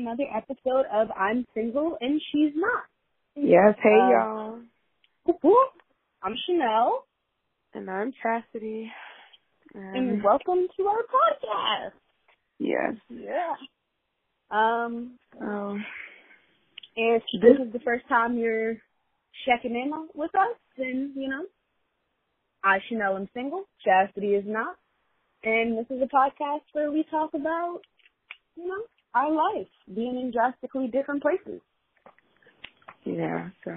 another episode of I'm Single and She's Not. Yes, hey Uh, y'all. I'm Chanel, And I'm Chastity. and Um, welcome to our podcast. yes. Yeah. Um, Oh, if this is the first time you're checking in with us, then, you know, I, Chanel, am single. Chastity is not. And this is a podcast where we talk about, you know, our life being in drastically different places. yeah. So,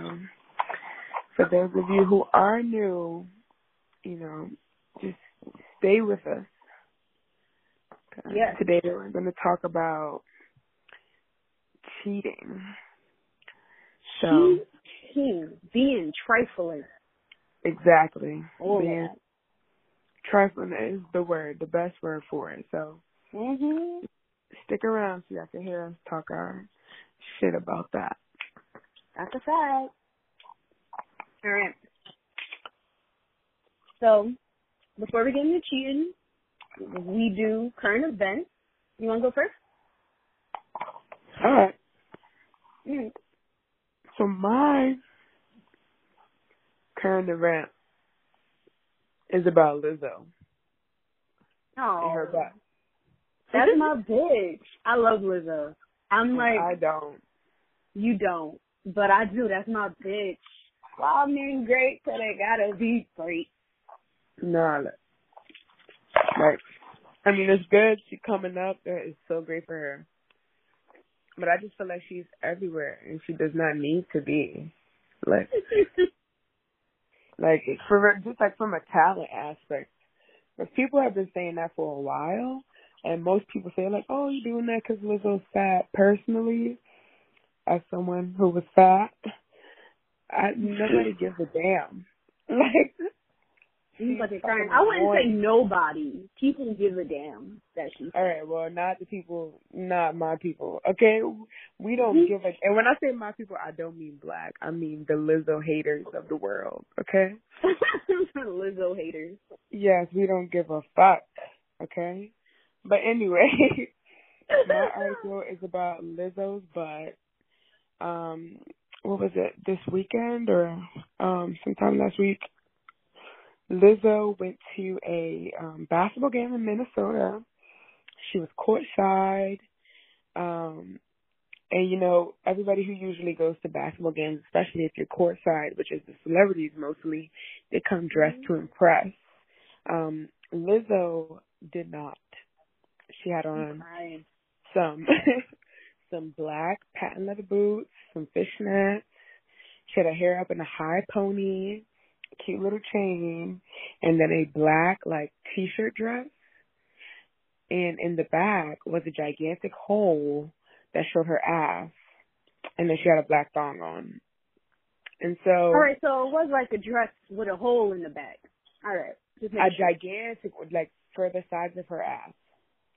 for those of you who are new, you know, just stay with us. Yes. Today we're going to talk about cheating. So, Cheating, being trifling, exactly. all Being that. trifling is the word, the best word for it. So, Mhm. Stick around so y'all can hear us talk our shit about that. That's a fact. All right. So, before we get into cheating, we do current events. You want to go first? All right. Mm. So my current event is about Lizzo Oh, and her butt. That's mm-hmm. my bitch. I love Lizzo. I'm like, I don't. you don't, but I do. That's my bitch. Well, men great, so they gotta be great. Nah, like, like, I mean, it's good. She coming up. That is so great for her. But I just feel like she's everywhere, and she does not need to be. Like, like for just like from a talent aspect. But people have been saying that for a while, and most people say like, "Oh, you're doing that because Lizzo's fat." Personally, as someone who was fat, I nobody gives a damn. Like, She's like a crying. I wouldn't say nobody. People give a damn that she's. all right, well, not the people, not my people. Okay, we don't Mhm. give a. And when I say my people, I don't mean black. I mean the Lizzo haters of the world. Okay. Lizzo haters. Yes, we don't give a fuck. Okay. But anyway, my article is about Lizzo's butt. Um, what was it? This weekend or um sometime last week? Lizzo went to a um basketball game in Minnesota. She was courtside. Um and you know, everybody who usually goes to basketball games, especially if you're courtside, which is the celebrities mostly, they come dressed to impress. Um, Lizzo did not. She had on some some black patent leather boots, some fishnets. She had her hair up in a high pony, cute little chain, and then a black like t-shirt dress. And in the back was a gigantic hole that showed her ass, and then she had a black thong on. And so All right, so it was like a dress with a hole in the back. All right, just a sure. gigantic, like for the size of her ass,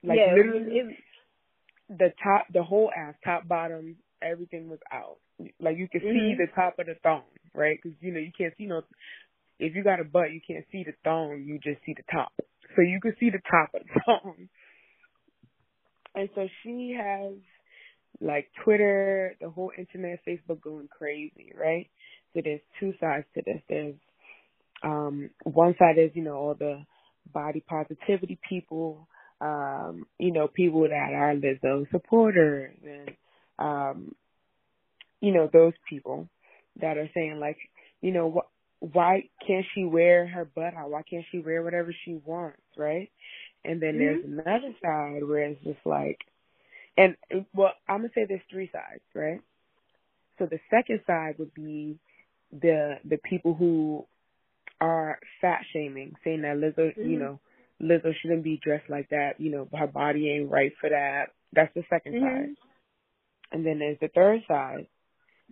like yeah, literally it, the top, the whole ass, top, bottom, everything was out. Like you could see Mhm. the top of the thong, right? Because you know you can't see no. If you got a butt, you can't see the thong. You just see the top. So you could see the top of the thong. And so she has like Twitter, the whole internet, Facebook going crazy, right? So there's two sides to this. There's um one side is, you know, all the body positivity people, um, you know, people that are Lizzo supporters and um you know, those people that are saying like, you know, wh- why can't she wear her butt out? Why can't she wear whatever she wants, right? And then there's another side where it's just like, and well, I'm gonna say there's three sides, right? So the second side would be the the people who are fat shaming, saying that Lizzo, you Mhm. know, Lizzo shouldn't be dressed like that. You know, her body ain't right for that. That's the 2nd Mhm. side. And then there's the third side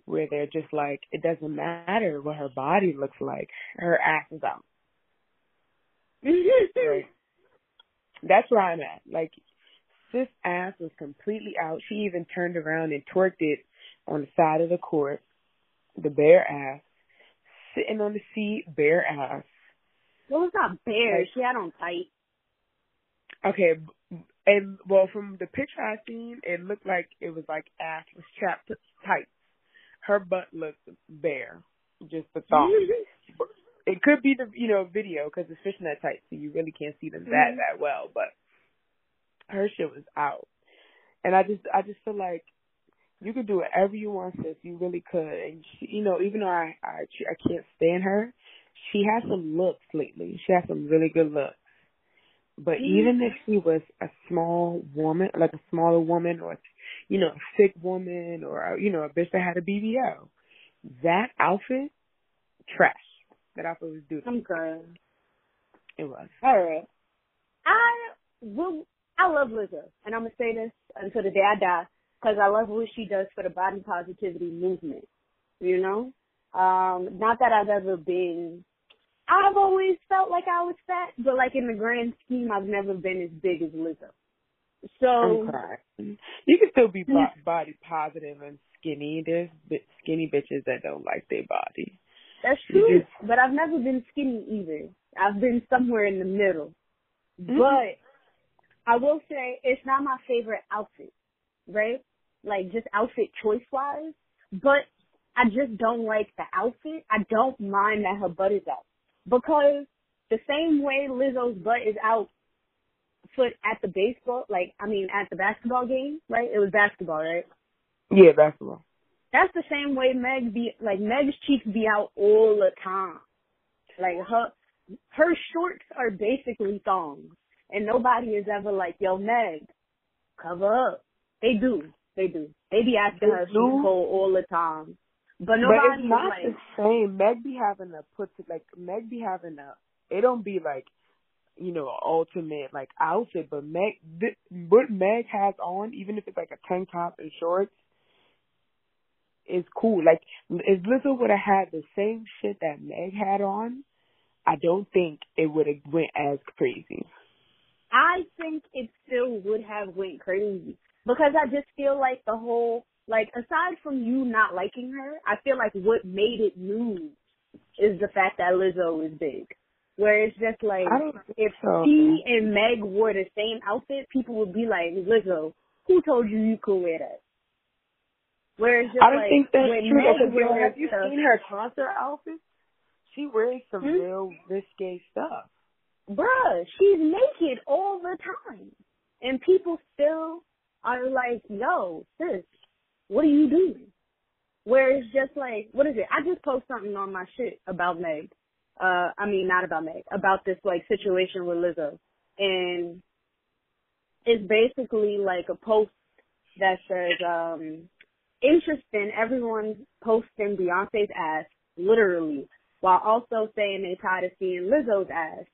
where they're just like, it doesn't matter what her body looks like. Her ass is out. Right. That's where I'm at. Like, sis ass was completely out. She even turned around and twerked it on the side of the court. The bare ass. Sitting on the seat, bare ass. Well, it's not bare. Like- she had on tight. Okay, And well, from the picture I seen, it looked like it was like assless chapped tights. Her butt looked bare, just the thong. it could be the you know video because it's fishnet tight, so you really can't see them that mm-hmm. that well. But her shit was out, and I just I just feel like you could do whatever you want, sis. You really could. And she, you know, even though I I I can't stand her, she has some looks lately. She has some really good looks. But even if she was a small woman, like a smaller woman, or you know, a sick woman, or you know, a bitch that had a BBL, that outfit, trash. That outfit was doo. I'm good. It was. All right. I will. I love Lizzo, and I'm gonna say this until the day I die because I love what she does for the body positivity movement. You know, um, not that I've ever been. I've always felt like I was fat, but like in the grand scheme, I've never been as big as Lizzo. So you can still be body positive and skinny. There's skinny bitches that don't like their body. That's true, just, but I've never been skinny either. I've been somewhere in the middle. Mm-hmm. But I will say it's not my favorite outfit, right? like just outfit choice wise, but I just don't like the outfit. I don't mind that her butt is out because the same way Lizzo's butt is out foot at the baseball, like I mean at the basketball game, right? It was basketball, right? Yeah, basketball. That's the same way Meg be like Meg's cheeks be out all the time. Like her her shorts are basically thongs. And nobody is ever like, yo, Meg, cover up. They do. They do. They be asking her do. cold all the time. But nobody but it's not like, the same. Meg be having to put to, like Meg be having a. It don't be like, you know, ultimate like outfit. But Meg, th- what Meg has on, even if it's like a tank top and shorts, is cool. Like if Lizzo would have had the same shit that Meg had on, I don't think it would have went as crazy. I think it still would have went crazy because I just feel like the whole like aside from you not liking her, I feel like what made it news is the fact that Lizzo is big. Where it's just like if so. she and Meg wore the same outfit, people would be like, Lizzo, who told you you could wear that? Where it's just I don't like think that's true. Meg wears have you seen her concert outfit? She wears some hmm? real risque stuff. Bruh, she's naked all the time. And people still are like, yo, sis, what are you doing? Where it's just like, what is it? I just post something on my shit about Meg. Uh, I mean, not about Meg, about this like situation with Lizzo. And it's basically like a post that says, um, interesting, everyone posting Beyonce's ass, literally, while also saying they tired of seeing Lizzo's ass.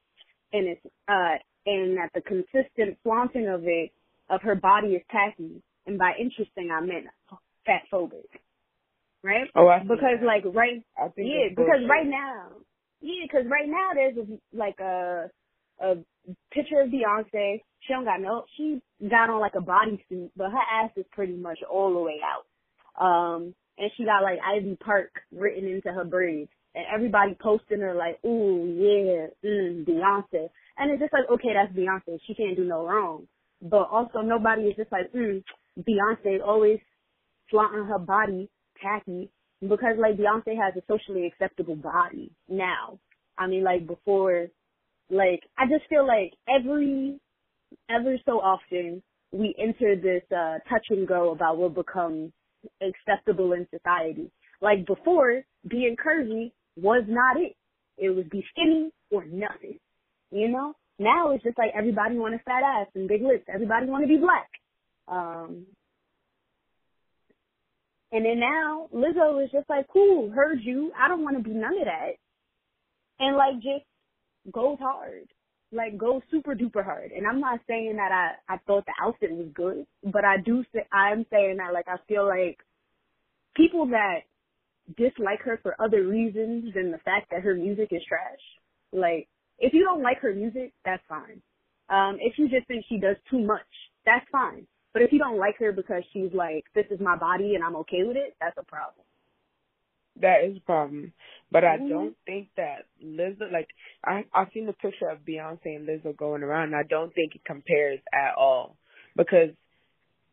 And it's, uh, and that the consistent flaunting of it of her body is tacky, and by interesting I meant fat phobic, right? Oh, I because that. like right, I think yeah, because right now, yeah, because right now there's a, like a a picture of Beyonce. She don't got no, she got on like a bodysuit, but her ass is pretty much all the way out. Um, and she got like Ivy Park written into her braids. And everybody posting her like, ooh, yeah, mm, Beyonce. And it's just like, okay, that's Beyonce. She can't do no wrong but also nobody is just like, mm, Beyonce always flaunting her body tacky because like Beyonce has a socially acceptable body now. I mean like before, like I just feel like every, ever so often we enter this uh touch and go about what becomes acceptable in society. Like before, being curvy was not it. It was be skinny or nothing. You know? Now it's just like everybody want a fat ass and big lips. Everybody want to be black. Um, and then now Lizzo is just like, cool, heard you. I don't want to be none of that. And like just goes hard. Like go super duper hard. And I'm not saying that I, I thought the outfit was good, but I do say, I'm saying that like I feel like people that dislike her for other reasons than the fact that her music is trash, like if you don't like her music, that's fine. Um, if you just think she does too much, that's fine. But if you don't like her because she's like, this is my body and I'm okay with it, that's a problem. That is a problem. But mm-hmm. I don't think that Lizzo, like, I, I've seen the picture of Beyonce and Lizzo going around and I don't think it compares at all. because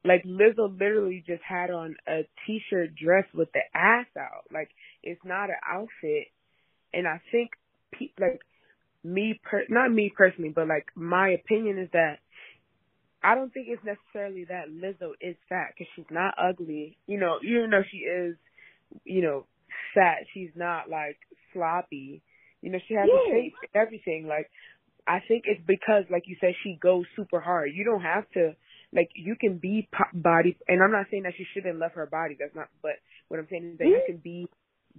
like Lizzo literally just had on a t-shirt dress with the ass out. Like it's not an outfit. And I think pe- like me per not me personally, but like my opinion is that I don't think it's necessarily that Lizzo is fat because she's not ugly. You know, even though she is, you know, fat, she's not like sloppy. You know, she has yeah. a shape, everything. Like, I think it's because, like you said, she goes super hard. You don't have to, like, you can be po- body, and I'm not saying that she shouldn't love her body. That's not, but what I'm saying is that you mm-hmm. can be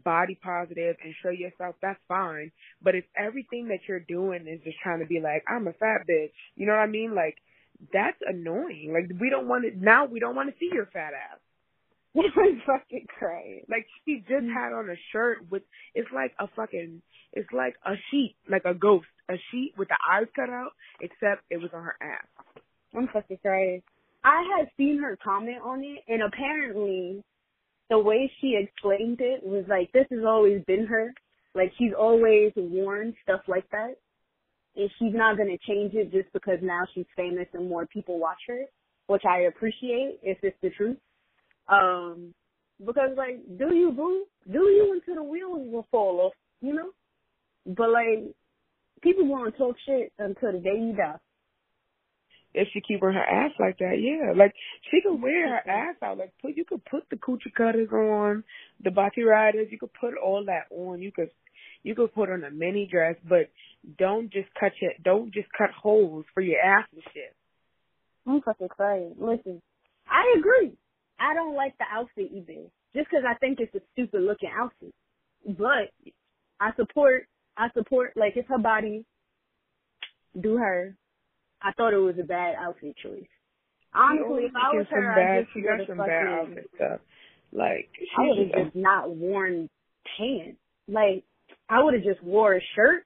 body positive and show yourself. That's fine. But if everything that you're doing is just trying to be like, I'm a fat bitch, you know what I mean? Like, that's annoying. Like, we don't want to, now we don't want to see your fat ass. I'm fucking crying. Like she just mm. had on a shirt with it's like a fucking it's like a sheet, like a ghost, a sheet with the eyes cut out, except it was on her ass. I'm fucking crying. I had seen her comment on it, and apparently, the way she explained it was like this has always been her. Like she's always worn stuff like that, and she's not gonna change it just because now she's famous and more people watch her, which I appreciate if it's the truth. Um, because like, do you boo? Do you until the wheels will fall off, you know? But like, people want to talk shit until the day you die. If she keep her ass like that, yeah, like she could wear her ass out. Like put, you could put the coochie cutters on, the body riders. You could put all that on. You could, you could put on a mini dress, but don't just cut your, don't just cut holes for your ass and shit. I'm fucking crying. Listen, I agree. I don't like the outfit either, just because I think it's a stupid looking outfit. But I support, I support, like, it's her body, do her. I thought it was a bad outfit choice. Honestly, if I was her, I'd just she got some bad outfit stuff. Like, I would have just not worn pants. Like, I would have just wore a shirt.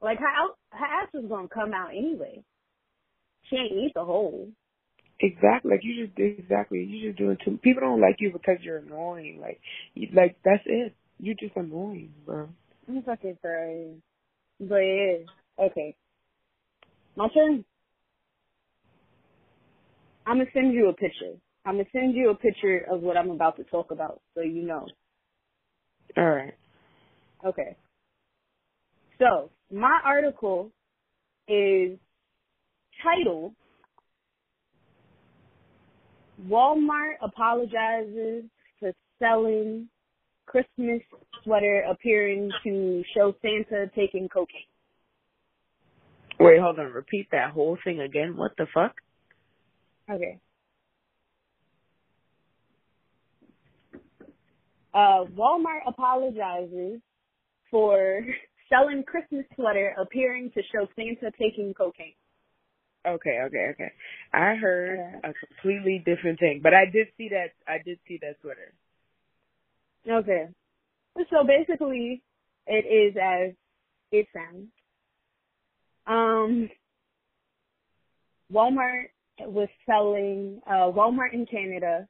Like, her, her ass was gonna come out anyway. She ain't eat the hole. Exactly. Like you just exactly. You just doing too. People don't like you because you're annoying. Like, you, like that's it. You're just annoying, bro. I'm fucking sorry, but yeah. Okay, my turn. I'm gonna send you a picture. I'm gonna send you a picture of what I'm about to talk about, so you know. All right. Okay. So my article is titled Walmart apologizes for selling Christmas sweater appearing to show Santa taking cocaine. Wait, hold on. Repeat that whole thing again. What the fuck? Okay. Uh, Walmart apologizes for selling Christmas sweater appearing to show Santa taking cocaine. Okay, okay, okay. I heard a completely different thing, but I did see that. I did see that sweater. Okay, so basically, it is as it sounds. Um, Walmart was selling. Uh, Walmart in Canada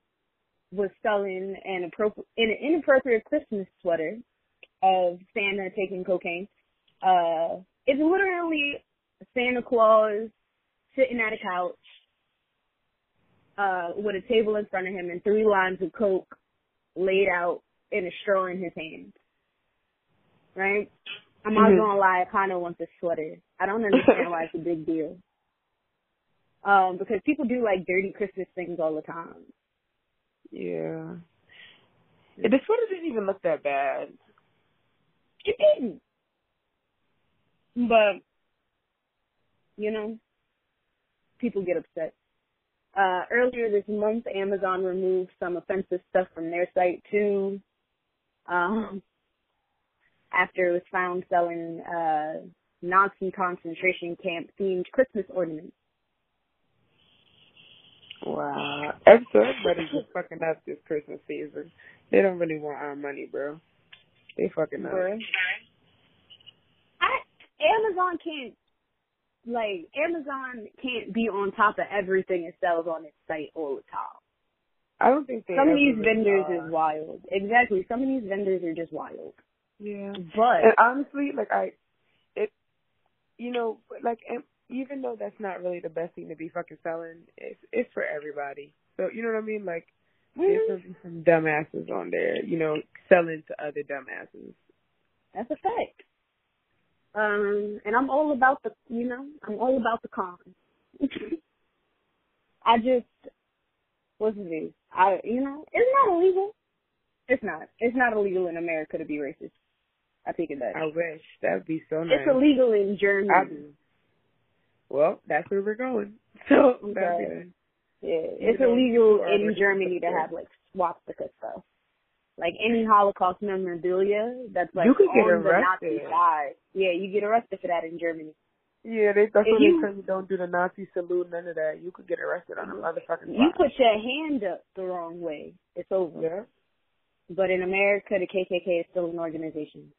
was selling an, appro- in an inappropriate Christmas sweater of Santa taking cocaine. Uh, it's literally Santa Claus sitting at a couch uh, with a table in front of him and three lines of coke laid out in a straw in his hand. Right? I'm not mm-hmm. gonna lie, I kinda want this sweater. I don't understand why it's a big deal. Um, because people do like dirty Christmas things all the time. Yeah. yeah the sweater didn't even look that bad. It didn't. But you know, people get upset. Uh, earlier this month, Amazon removed some offensive stuff from their site too. Um, after it was found selling uh, Nazi concentration camp themed Christmas ornaments. Wow. Everybody's just fucking up this Christmas season. They don't really want our money, bro. They fucking up. I, Amazon can't like Amazon can't be on top of everything it sells on its site all the time. I don't think some of these vendors are. is wild. Exactly, some of these vendors are just wild. Yeah, but and honestly, like I, it, you know, like even though that's not really the best thing to be fucking selling, it's it's for everybody. So you know what I mean? Like there's gonna some dumbasses on there, you know, selling to other dumbasses. That's a fact. Um, and I'm all about the, you know, I'm all about the con. I just, what's it is? I, you know, it's not illegal. It's not. It's not illegal in America to be racist. I think it does. I wish that would be so nice. It's illegal in Germany. I. Well, that's where we're going. So that'd nice. Yeah, it's illegal in Germany to have like swastika stuff. Like any Holocaust memorabilia that's like you could get arrested. the Nazi side. Yeah, you get arrested for that in Germany. Yeah, they, that's what you- they tell you. Don't do the Nazi salute, none of that. You could get arrested on a motherfucking You put your hand up the wrong way, it's over. Yeah. But in America, the KKK is still an organization.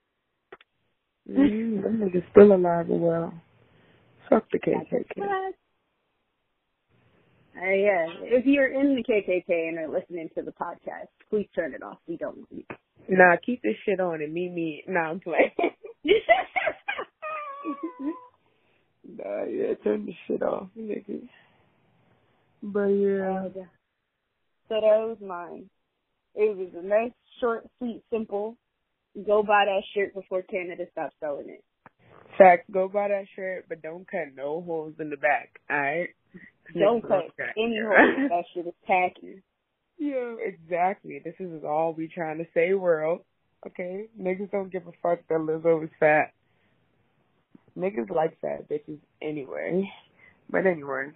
Mm-hmm. Them niggas still alive and well. Fuck the KKK. Fact. Uh, yeah, if you're in the KKK and are listening to the podcast, please turn it off. We don't want you. Nah, keep this shit on and meet me. Nah, I'm playing. nah, yeah, turn this shit off, nigga. But yeah. Uh, so that was mine. It was a nice, short, sweet, simple. Go buy that shirt before Canada stops selling it. Fact, go buy that shirt, but don't cut no holes in the back, alright? Don't cut any hole. That shit is tacky. Yeah, exactly. This is all we trying to say, world. Okay? Niggas don't give a fuck that Lizzo is fat. Niggas like fat bitches anyway. But anyway,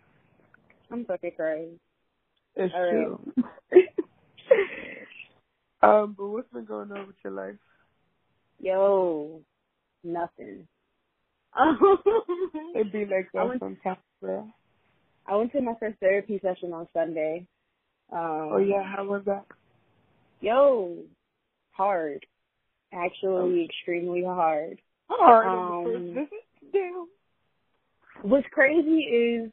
I'm fucking crazy. it's All right. true. um, but what's been going on with your life? Yo, nothing. It'd be like that sometimes, bro. I went to my first therapy session on Sunday. Um, Oh yeah, how was that? Yo, hard. Actually, extremely hard. Hard Um, on the first visit. Damn. What's crazy is,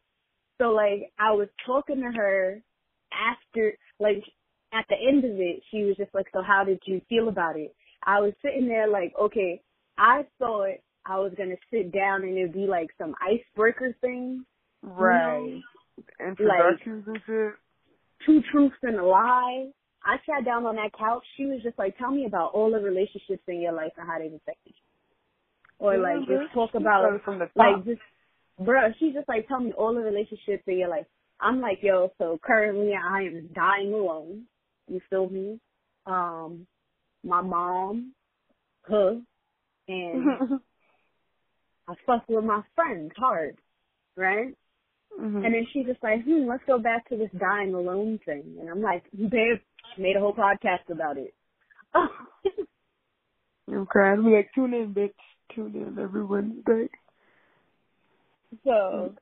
so like, I was talking to her after, like, at the end of it, she was just like, so how did you feel about it? I was sitting there like, okay, I thought I was gonna sit down and it'd be like some icebreaker thing. Right. Introductions and shit. two truths and a lie. I sat down on that couch. She was just like, "Tell me about all the relationships in your life and how they've affected you," or like bitch. just talk about like just, bruh. She's just like, "Tell me all the relationships in your life." I'm like, "Yo, so currently I am dying alone." You feel me? Um, my mom, her, and I fuck with my friends hard, right? Mhm. And then she's just like, hmm, let's go back to this dying alone thing. And I'm like, babe, made a whole podcast about it. Okay, I'll be like, tune in, bitch. Tune in every Wednesday. so,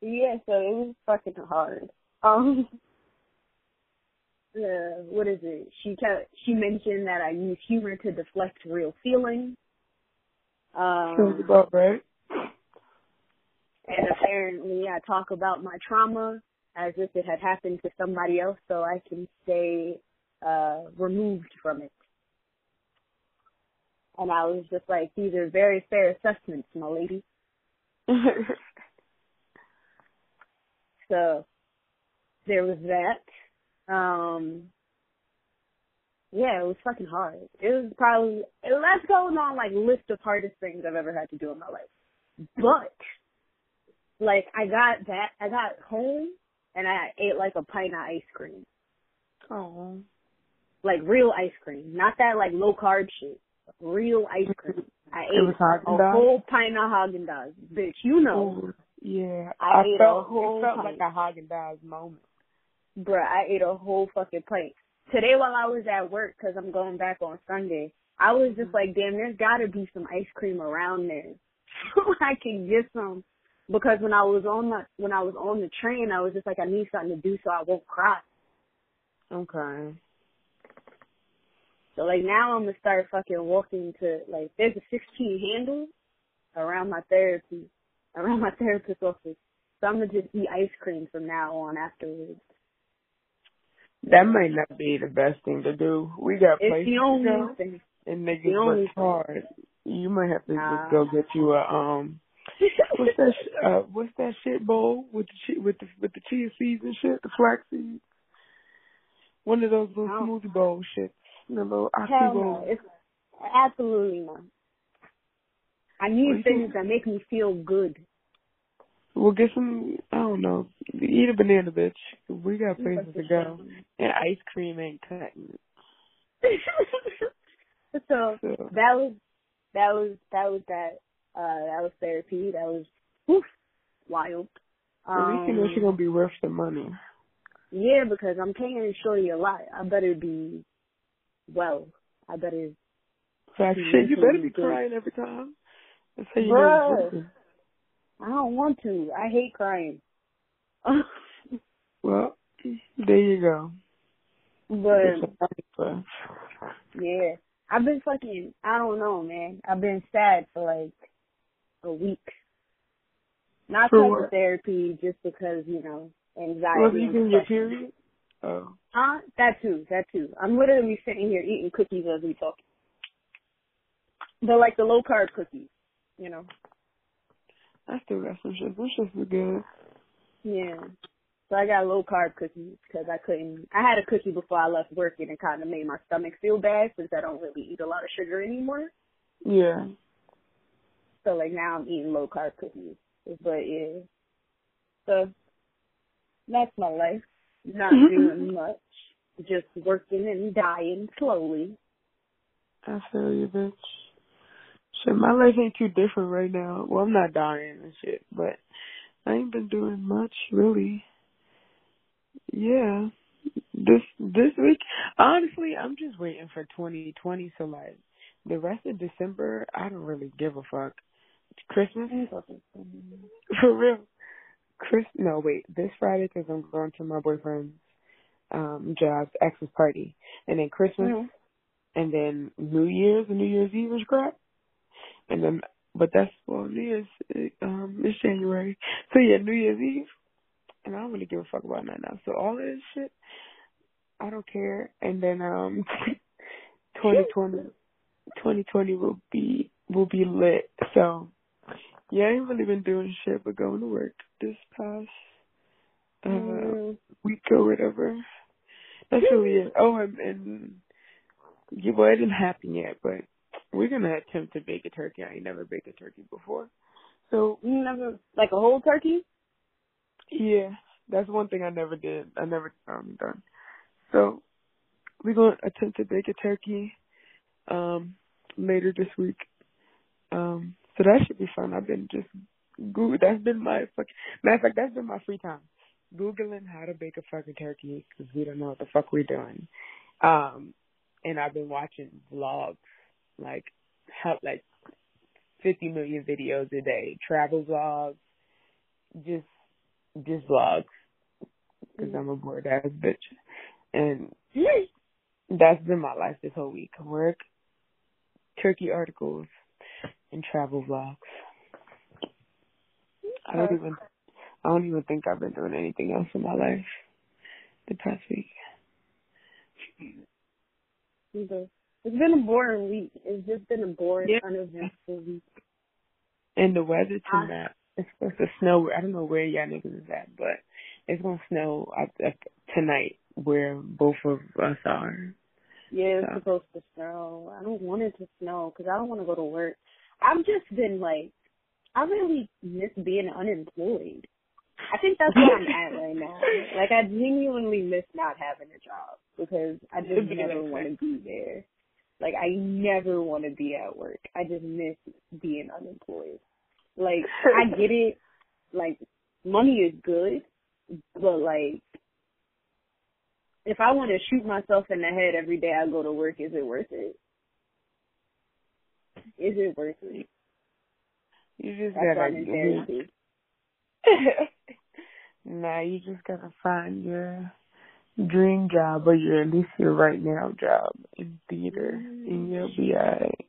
yeah, so it was fucking hard. Um, uh, what is it? She kept, she mentioned that I use humor to deflect real feelings. Sounds Um, about right. Apparently I talk about my trauma as if it had happened to somebody else so I can stay uh removed from it. And I was just like, these are very fair assessments, my lady. So there was that. Um yeah, it was fucking hard. It was probably let's go on like list of hardest things I've ever had to do in my life. But like I got that I got home and I ate like a pint of ice cream. oh. Like real ice cream. Not that like low carb shit. Real ice cream. I ate a whole pint of Haagen Dazs. Bitch, you know. Ooh, yeah. I ate a felt, whole it felt pint. like a Haagen Dazs moment. Bruh, I ate a whole fucking plate. Today while I was at work, cause I'm going back on Sunday, I was just mm-hmm. like, damn, there's gotta be some ice cream around there. So I can get some. Because when I was on the, when I was on the train, I was just like, I need something to do so I won't cry. Okay. So like now I'm gonna start fucking walking to, like, there's a 16 handle around my therapy, around my therapist's office. So I'm gonna just eat ice cream from now on afterwards. That might not be the best thing to do. We got It's places the to only go, thing. and the niggas work hard. You might have to Nah. just go get you a um what's that? sh- Uh, what's that shit bowl with the chi- with the with the chia seeds and shit, the flax seeds. One of those little Oh. smoothie bowl shit, the little Hell no. It's absolutely not. I need you things that make me feel good. We'll get some. I don't know. Eat a banana, bitch. We got places to go, and ice cream ain't cutting. so So that was that was that was that uh that was therapy. That was whew, wild. at least you know she's Um, gonna be worth the money. yeah, because I'm paying Shorty a lot. I better be well. I better Fact, shit, you better be good. crying every time. That's how you Bruh. I don't want to. I hate crying. Well, there you go. But some money for- yeah. I've been fucking I don't know, man. I've been sad for like a week. Not For what? therapy, just because, you know, anxiety. Was in your period? Oh, Huh? That too, that too. I'm literally sitting here eating cookies as we talk. They're like the low carb cookies, you know. I still got some shit. Those shits were good. Yeah. So I got low carb cookies because I couldn't. I had a cookie before I left work and it kind of made my stomach feel bad since I don't really eat a lot of sugar anymore. Yeah. So like now I'm eating low carb cookies. But yeah. So that's my life. Not mm-hmm. doing much. Just working and dying slowly. I feel you, bitch. Shit, my life ain't too different right now. Well, I'm not dying and shit, but I ain't been doing much really. Yeah. This this week, honestly, I'm just waiting for 2020. So like, the rest of December, I don't really give a fuck. Christmas, for real. Chris, no wait, this Friday because I'm going to my boyfriend's um job's Xmas party, and then Christmas, Mhm. and then New Year's and New Year's Eve is crap. And then, but that's well, New Year's um it's January, so yeah, New Year's Eve, and I don't really give a fuck about that now. So all of this shit, I don't care. And then um, 2020, 2020 will be will be lit. So yeah, I ain't really been doing shit but going to work this past uh Mm. week or whatever. That's really it. Oh, and, and yeah, well, it didn't happen yet, but we're gonna attempt to bake a turkey. I ain't never baked a turkey before, so never like a whole turkey? yeah, that's one thing I never did. I never um done. So we're gonna attempt to bake a turkey um later this week. Um, so that should be fun. I've been just Google. That's been my fuck. Matter of fact, that's been my free time. Googling how to bake a fucking turkey because we don't know what the fuck we're doing. Um, and I've been watching vlogs, like how like fifty million videos a day, travel vlogs, just just vlogs because I'm a bored ass bitch, and that's been my life this whole week. Work, turkey articles, and travel vlogs. I don't even I don't even think I've been doing anything else in my life the past week. Either. It's been a boring week. It's just been a boring, Yeah. uneventful week. And the weather tonight, it's supposed to snow. I don't know where y'all niggas is at, but it's gonna snow up, up tonight where both of us are. Yeah, it's So. supposed to snow. I don't want it to snow because I don't want to go to work. I've just been like, I really miss being unemployed. I think that's where I'm at right now. Like, I genuinely miss not having a job because I just never want to be there. Like, I never want to be at work. I just miss being unemployed. Like, I get it. Like, money is good, but like, if I want to shoot myself in the head every day I go to work, is it worth it? Is it worth it? You just That's gotta in nah, you just gotta find your dream job or your at least your right now job in theater, and you'll mm-hmm. be alright.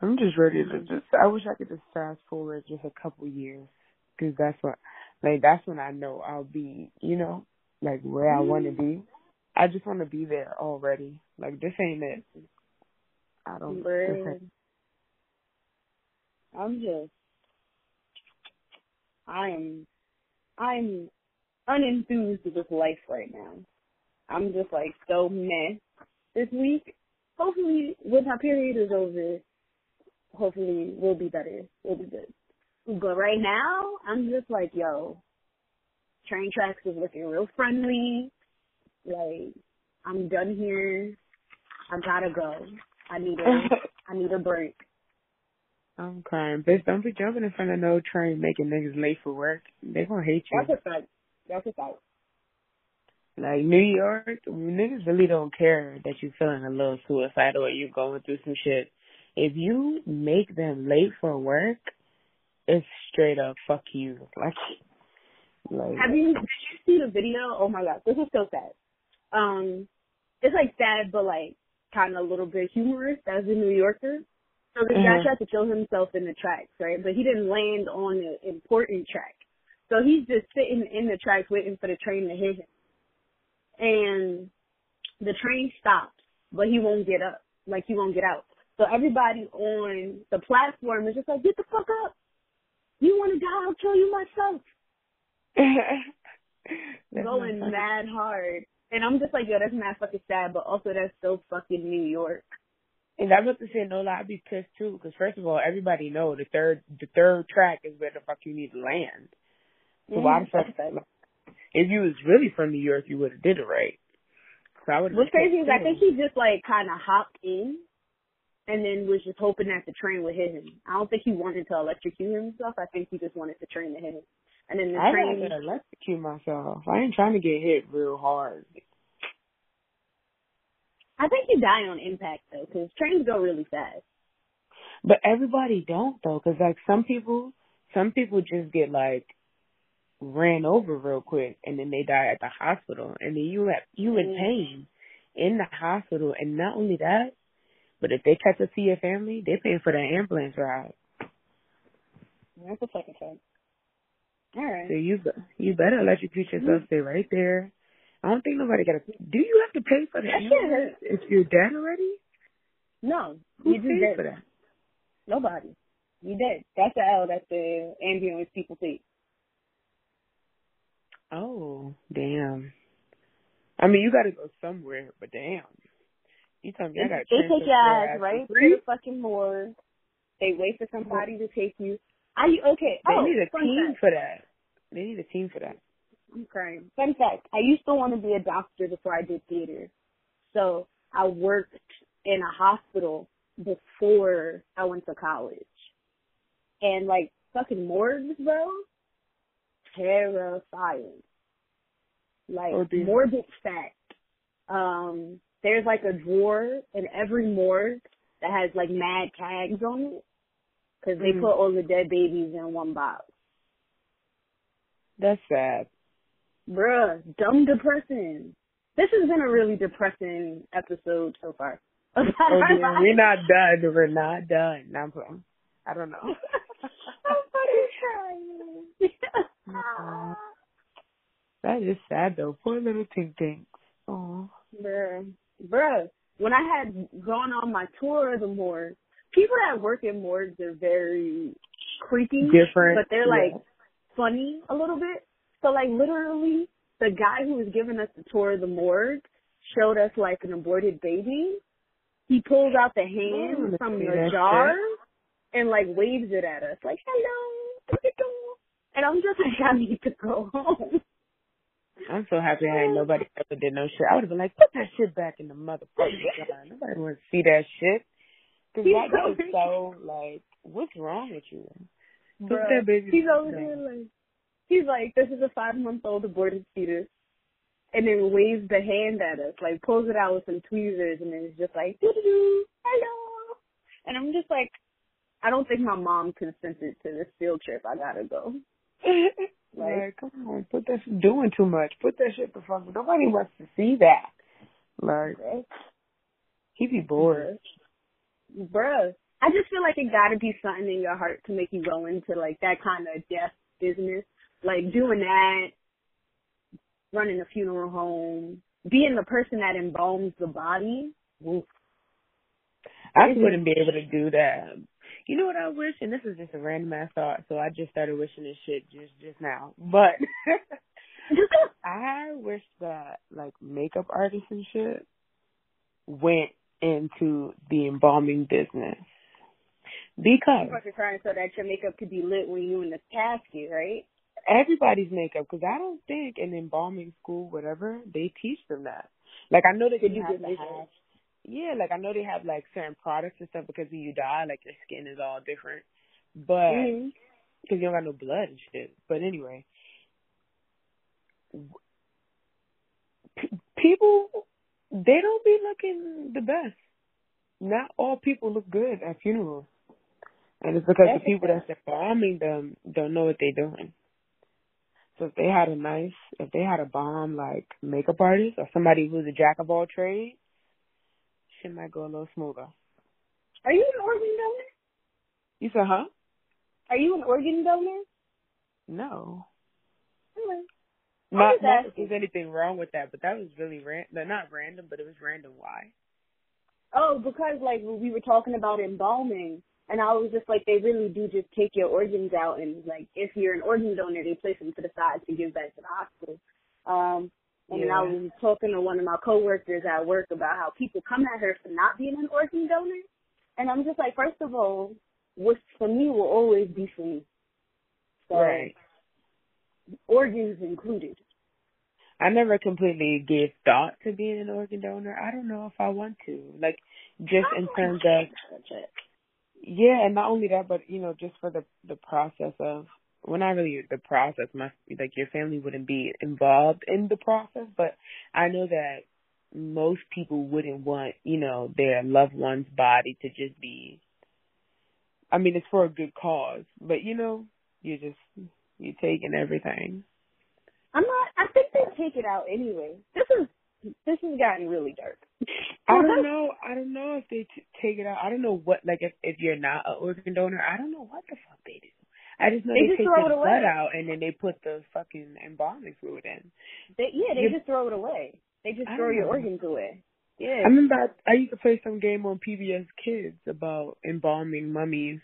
I'm just ready to mm-hmm. just. I wish I could just fast forward just a couple years, because that's what, like, that's when I know I'll be, you know, like where I want to mm-hmm. be. I just want to be there already. Like this ain't it. I don't. This I'm just I am, I'm unenthused with life right now. I'm just like so meh this week. Hopefully, when my period is over, hopefully we'll be better. We'll be good. But right now, I'm just like, yo, train tracks is looking real friendly. Like, I'm done here. I gotta go. I need a, I need a break. I'm crying. Bitch, don't be jumping in front of no train making niggas late for work. They gonna hate you. That's a fact. That's a fact. Like New York, niggas really don't care that you're feeling a little suicidal or you're going through some shit. If you make them late for work, it's straight up fuck you. Like, like have you did you see the video? Oh my god, this is so sad. Um, it's like sad, but like kind of a little bit humorous as a New Yorker. So the mm-hmm. guy tried to kill himself in the tracks, right? But he didn't land on an important track. So he's just sitting in the tracks waiting for the train to hit him. And the train stops, but he won't get up. Like he won't get out. So everybody on the platform is just like, get the fuck up. You want to die? I'll kill you myself. Going mad hard. And I'm just like, yo, that's mad fucking sad, but also that's so fucking New York. And I'm about to say no lie, I'd be pissed too, because first of all, everybody know the third the third track is where the fuck you need to land. So mm-hmm. I'm from if you was really from New York, you would have did it right. So I would. What's crazy is I think he just like kind of hopped in, and then was just hoping that the train would hit him. I don't think he wanted to electrocute himself. I think he just wanted the train to hit him. And then the I train. I electrocute myself. I ain't trying to get hit real hard. I think you die on impact though, because trains go really fast. But everybody don't though, because like some people, some people just get like ran over real quick and then they die at the hospital and then you have you in mm. pain in the hospital and not only that, but if they catch to see your family, they're paying for the ambulance ride. That's a fucking thing. All right. So you you better electrocute yourself. Mm-hmm. Stay right there. I don't think nobody got to. Do you have to pay for that ambulance if you're dead already? No, Who you pays for that? Nobody. You dead. That's the L that the ambulance people take. Oh, damn. I mean, you got to go somewhere, but damn. You told me I got They take your ass right to the fucking morgue. They wait for somebody to take you. You okay? They oh, need a team fact. for that. They need a team for that. I'm crying. Fun fact: I used to want to be a doctor before I did theater, so I worked in a hospital before I went to college, and like fucking morgues, bro terrifying. Like oh, morbid fact. Um, there's like a drawer in every morgue that has like mad tags on it because they mm. put all the dead babies in one box. That's sad. Bruh, dumb depressing. This has been a really depressing episode so far. oh, yeah, we're not done. We're not done. I'm playing. I don't know. I'm fucking trying. That is sad though. Poor little Tink Tink. Oh. Bruh. Bruh. When I had gone on my tour of the morgue, people that work in morgues are very creepy. Different. But they're like yeah. funny a little bit. So like literally the guy who was giving us the tour of the morgue showed us like an aborted baby. He pulls out the hand oh, from the jar shit. and like waves it at us like, hello, and I'm just like, I need to go home. I'm so happy I ain't nobody ever did no shit. I would have been like, put that shit back in the motherfucking jar. Nobody wants to see that shit. Cause that is so like, what's wrong with you? Put Bruh, that baby. He's over there like, he's like, this is a five month old aborted fetus, and then waves the hand at us, like pulls it out with some tweezers, and then it's just like, doo doo hello. And I'm just like, I don't think my mom consented to this field trip. I gotta go. like, come on, put that doing too much. Put that shit the fuck. Nobody wants to see that. Like, he be bored. Bruh, I just feel like it gotta be something in your heart to make you go into like that kind of death business. Like doing that, running a funeral home, being the person that embalms the body. Oof. I wouldn't be able to do that. You know what I wish? And this is just a random ass thought, so I just started wishing this shit just just now. But I wish that like makeup artists and shit went into the embalming business. Because you're trying so that your makeup could be lit when you in the casket, right? Everybody's makeup, because I don't think in embalming school, whatever, they teach them that. Like I know that Did you have to have, yeah, like I know they have like certain products and stuff because when you die, like your skin is all different, but Mm-hmm. because you don't got no blood and shit. But anyway, people they don't be looking the best. Not all people look good at funerals, and it's because That's the people that's embalming them don't know what they're doing. So if they had a nice, if they had a bomb like makeup artist or somebody who's a jack of all trades, shit might go a little smoother. Are you an organ donor? You said, huh? Are you an organ donor? No. Not, not that there's anything wrong with that, but that was really ran. No, not random, but it was random. Why? Oh, because like we were talking about embalming, and I was just like, they really do just take your organs out, and like if you're an organ donor, they place them to the side to give back to the hospital. Um, and then I was talking to one of my coworkers at work about how people come at her for not being an organ donor, and I'm just like, first of all, what's for me will always be for me. So Right. Organs included. I never completely gave thought to being an organ donor. I don't know if I want to. Like, just in terms of Yeah, and not only that, but you know, just for the the process of well, not really the process. My like your family wouldn't be involved in the process, but I know that most people wouldn't want you know their loved one's body to just be. I mean, it's for a good cause, but you know, you just you taking everything. I'm not. I think they take it out anyway. This is this has gotten really dark. I don't know. I don't know if they t- take it out. I don't know what like if if you're not an organ donor. I don't know what the fuck they do. I just know They they, just take throw the it away. blood out and then they put the fucking embalming fluid in. They, yeah, they You- just throw it away. They just I throw your know. organs away. Yeah. I remember I, I used to play some game on PBS Kids about embalming mummies.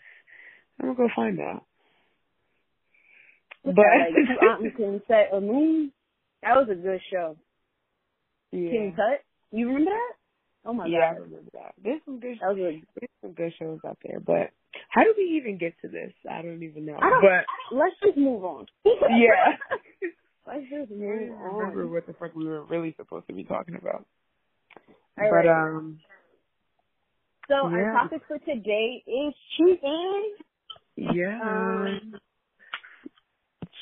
I'm gonna go find out. But like two aunts can set a moon. That was a good show. yeah, King Tut. You remember that? Oh my god. yeah, I remember that. There's some good, That was a there's some good shows out there. But how do we even get to this? I don't even know. I don't- but let's just move on. yeah. let's just I move don't remember on. what the fuck we were really supposed to be talking about. All but right. um So our topic for today is cheating. yeah. Um,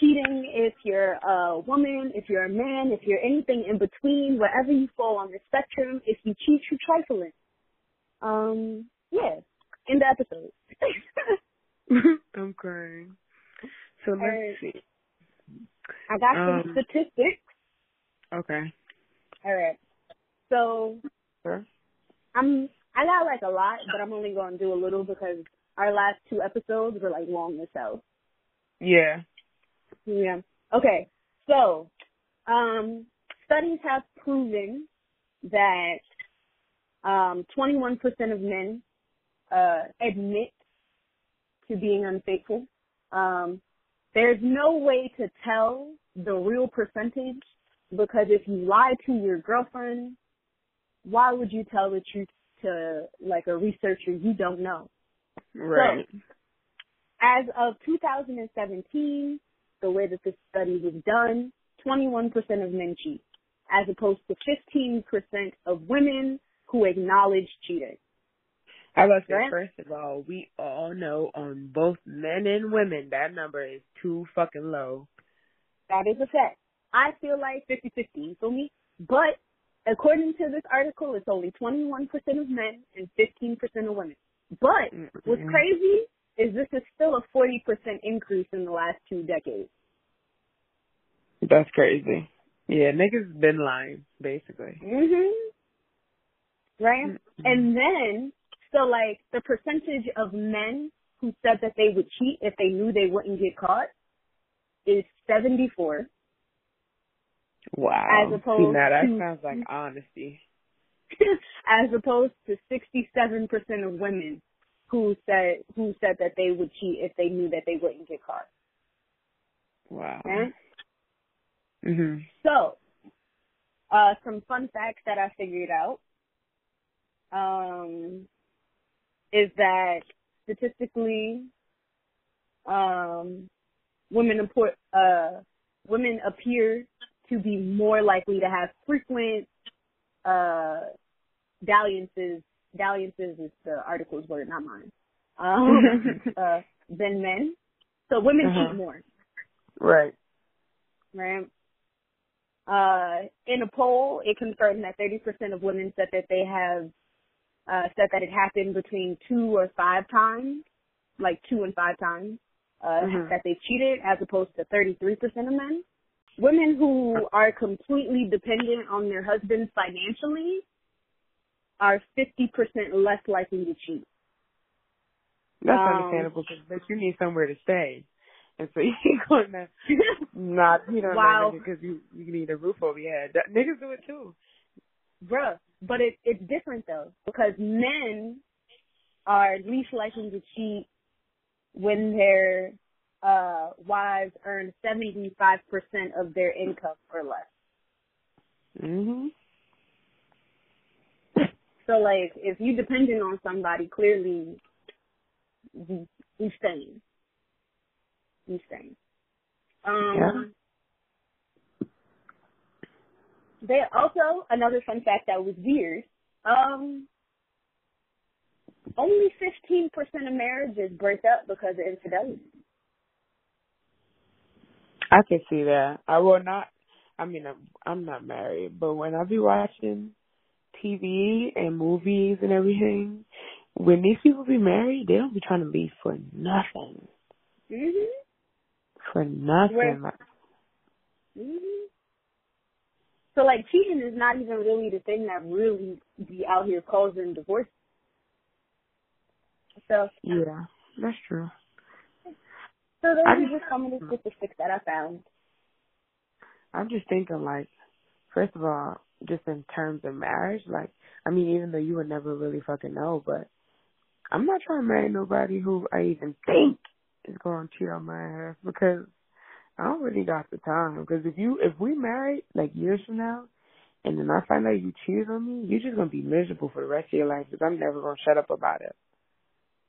cheating if you're a woman, if you're a man, if you're anything in between, wherever you fall on the spectrum, if you cheat, you trifling. Um, yeah, in the episode. I'm crying. So let's Alright. see. I got some Um, statistics. Okay. All right. So Sure. I'm I got like a lot, but I'm only going to do a little because our last two episodes were like long as hell. Yeah. Yeah. Okay. So, um, studies have proven that um, 21% of men uh, admit to being unfaithful. Um, there's no way to tell the real percentage because if you lie to your girlfriend, why would you tell the truth to like a researcher you don't know? Right. As of 2017, the way that this study was done, 21% of men cheat, as opposed to 15% of women who acknowledge cheating. I was say first of all, we all know on both men and women that number is too fucking low. That is a fact. I feel like 50-50, you feel me? But according to this article, it's only 21% of men and 15% of women. But what's crazy is this is still a 40% increase in the last two decades. That's crazy. Yeah, niggas been lying, basically. Mhm. Right? Mm-mm. And then, so like the percentage of men who said that they would cheat if they knew they wouldn't get caught is 74. Wow. As opposed See, now that to- sounds like honesty. as opposed to 67% of women who said who said that they would cheat if they knew that they wouldn't get caught. Wow. Okay? Mhm. So, uh, some fun facts that I figured out um, is that statistically, um, women import, uh, women appear to be more likely to have frequent uh, dalliances. Dalliances is the article's word, not mine. Um, uh, than men. So women Uh-huh. cheat more, Right. right? Uh, in a poll, it confirmed that 30% of women said that they have uh, said that it happened between two or five times, like two and five times, uh, Mhm. that they cheated, as opposed to 33% of men. Women who are completely dependent on their husbands financially are 50% less likely to cheat. That's Um, understandable because but you need somewhere to stay, and so you're gonna not you know Wow. because you you need a roof over your head. That, niggas do it too. Bruh, but it, it's different though, because men are least likely to cheat when their uh, wives earn 75% of their income or less. Mhm. So like, if you dependent on somebody, clearly you, you staying. You staying. Um, They also another fun fact that was weird. Um, only fifteen percent of marriages break up because of infidelity. I can see that. I will not. I mean, I'm, I'm not married, but when I be watching TV and movies and everything, when these people be married, they don't be trying to leave for nothing. Mhm. For nothing. Mhm. So like cheating is not even really the thing that really be out here causing divorce. So yeah, that's true. so those I are just- just some of the statistics that I found. I'm just thinking, like, first of all, just in terms of marriage, like, I mean, even though you would never really fucking know, but I'm not trying to marry nobody who I even think is going to cheat on my ass because I don't really got the time. Because if you, if we married like years from now, and then I find out you cheated on me, you're just gonna be miserable for the rest of your life because I'm never gonna shut up about it.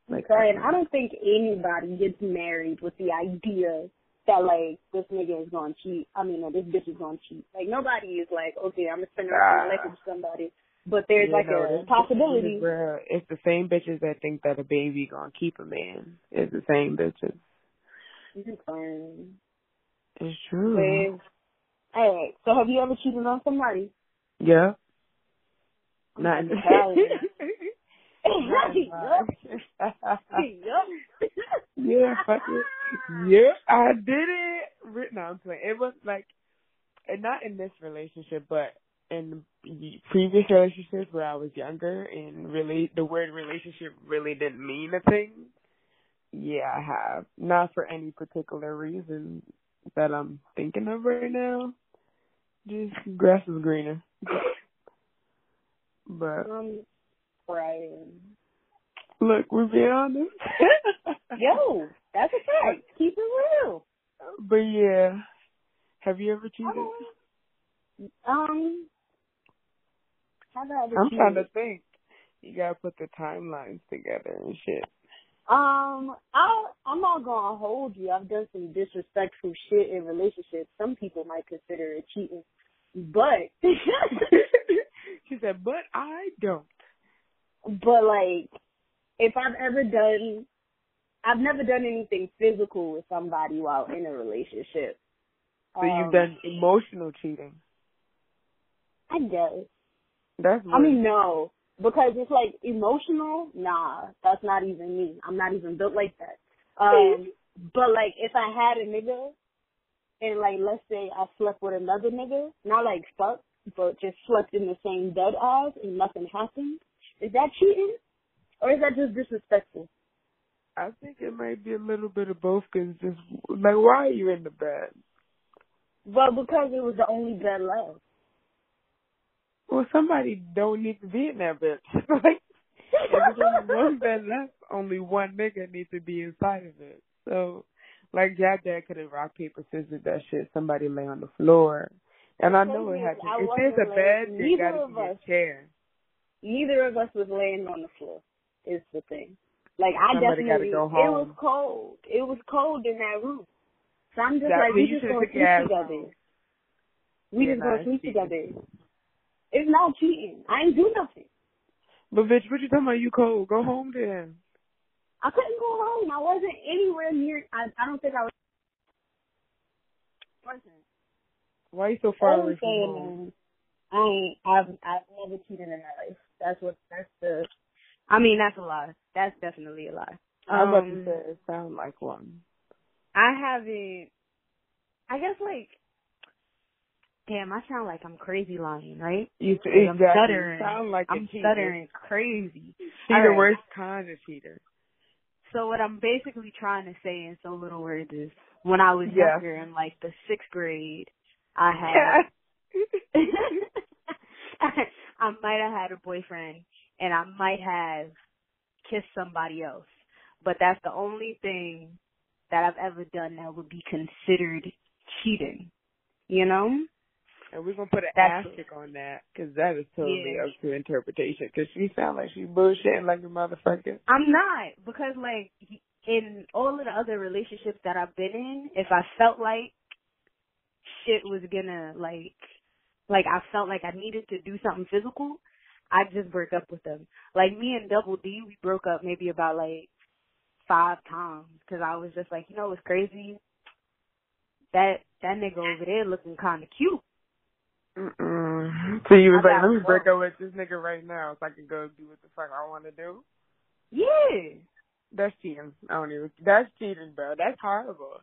Like, and I don't think anybody gets married with the idea that like this nigga is gonna cheat. I mean, no, this bitch is gonna cheat. Like nobody is like, okay, I'm gonna spend the rest of my ah. life with somebody. But there's You like know, a this- possibility. this where It's the same bitches that think that a baby gonna keep a man. It's the same bitches. Okay. It's true. Babe. All right. So have you ever cheated on somebody? Yeah. Not about to tell you. Not in Yup. mine. Yup. yeah, fuck it. Yeah, I did it. No, I'm playing. It was like, and not in this relationship, but in the previous relationships where I was younger and really the word relationship really didn't mean a thing. Yeah, I have. Not for any particular reason that I'm thinking of right now. Just grass is greener. But Um, Brian. look, we're being honest. Yo, that's a fact. Keep it real. But yeah, have you ever cheated? Um, have I ever I'm cheated? trying to think. You gotta put the timelines together and shit. Um, I I'm not gonna hold you. I've done some disrespectful shit in relationships. Some people might consider it cheating, but she said, but I don't. But like, if I've ever done, I've never done anything physical with somebody while in a relationship. So you've Um, done emotional cheating. I guess. That's I mean, no, because it's like emotional. Nah, that's not even me. I'm not even built like that. Um, but like if I had a nigga, and like let's say I slept with another nigga, not like fuck, but just slept in the same bed as, and nothing happened, is that cheating, or is that just disrespectful? I think it might be a little bit of both. Cause just like, why are you in the bed? Well, because it was the only bed left. Well, somebody don't need to be in that bed. like, if there's only one bed left, only one nigga needs to be inside of it. So, like, your dad could have rock paper scissors that shit. Somebody lay on the floor, and I know it had to. If there's a bed, there gotta be a chair. Neither of us was laying on the floor. Is the thing. Like I Somebody definitely, gotta go it was cold. It was cold in that room. So I'm just That like, we you just gonna sleep together. home. We Yeah, just gonna sleep cheating. together. It's not cheating. I ain't do nothing. But bitch, what you talking about? You cold? Go home then. I couldn't go home. I wasn't anywhere near. I I don't think I was. Wasn't. Why you so far away from home? I ain't. I've I've never cheated in my life. That's what. That's the. I mean, that's a lie. That's definitely a lie. I'm about to Um, say it sound like one. I haven't. I guess like. Damn, I sound like I'm crazy lying, right? You Like, I'm exactly stuttering. sound like I'm stuttering crazy. She All the right. worst kind of cheater. So what I'm basically trying to say in so little words is, when I was Yeah. younger, in like the sixth grade, I had. I might have had a boyfriend and I might have kissed somebody else. But that's the only thing that I've ever done that would be considered cheating. You know? And we're gonna put an That's asterisk on that because that is totally Yeah. up to interpretation. Because she sound like she bullshitting like a motherfucker. I'm not because like in all of the other relationships that I've been in, if I felt like shit was gonna like like I felt like I needed to do something physical, I just broke up with them. Like me and Double D, we broke up maybe about like five times because I was just like, you know, it's crazy? That that nigga over there looking kind of cute. Mm-mm. So you was I like, let me break up with this nigga right now so I can go do what the fuck I want to do. Yeah. That's cheating. I don't even. That's cheating, bro. That's horrible.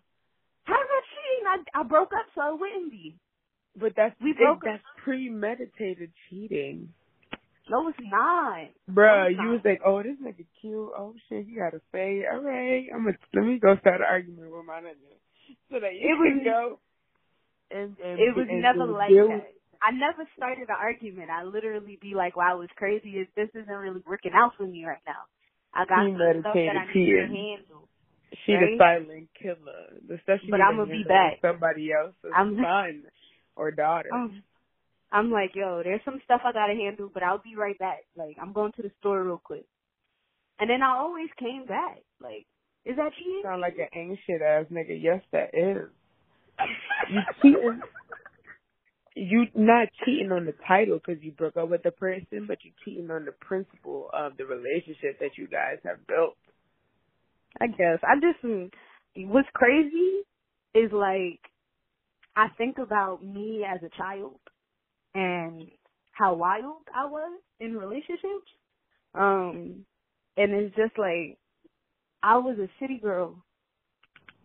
How's that cheating? I I broke up so it wouldn't be. But that's We broke that's premeditated cheating. No, it's not. Bruh, I'm you was like, oh, this nigga cute. Oh shit, he got a fade. All right, I'm gonna let me go start an argument with my nigga so that you It can was- go. And, and It was and, never and like deal that. I never started an argument. I literally be like, "Wow, it's crazy. Is this isn't really working out for me right now? I got some stuff that I need to handle." She right? the silent killer. The stuff she but I'm gonna be back. Somebody else's I'm- son or daughter. Um, I'm like, "Yo, there's some stuff I gotta handle, but I'll be right back. Like, I'm going to the store real quick." And then I always came back. Like, is that cheating? Sound like an shit ass nigga. Yes, that is. You cheating. You not cheating on the title because you broke up with the person, but you cheating on the principle of the relationship that you guys have built. I guess. I just mm, what's crazy is like I think about me as a child and how wild I was in relationships. Um and it's just like I was a city girl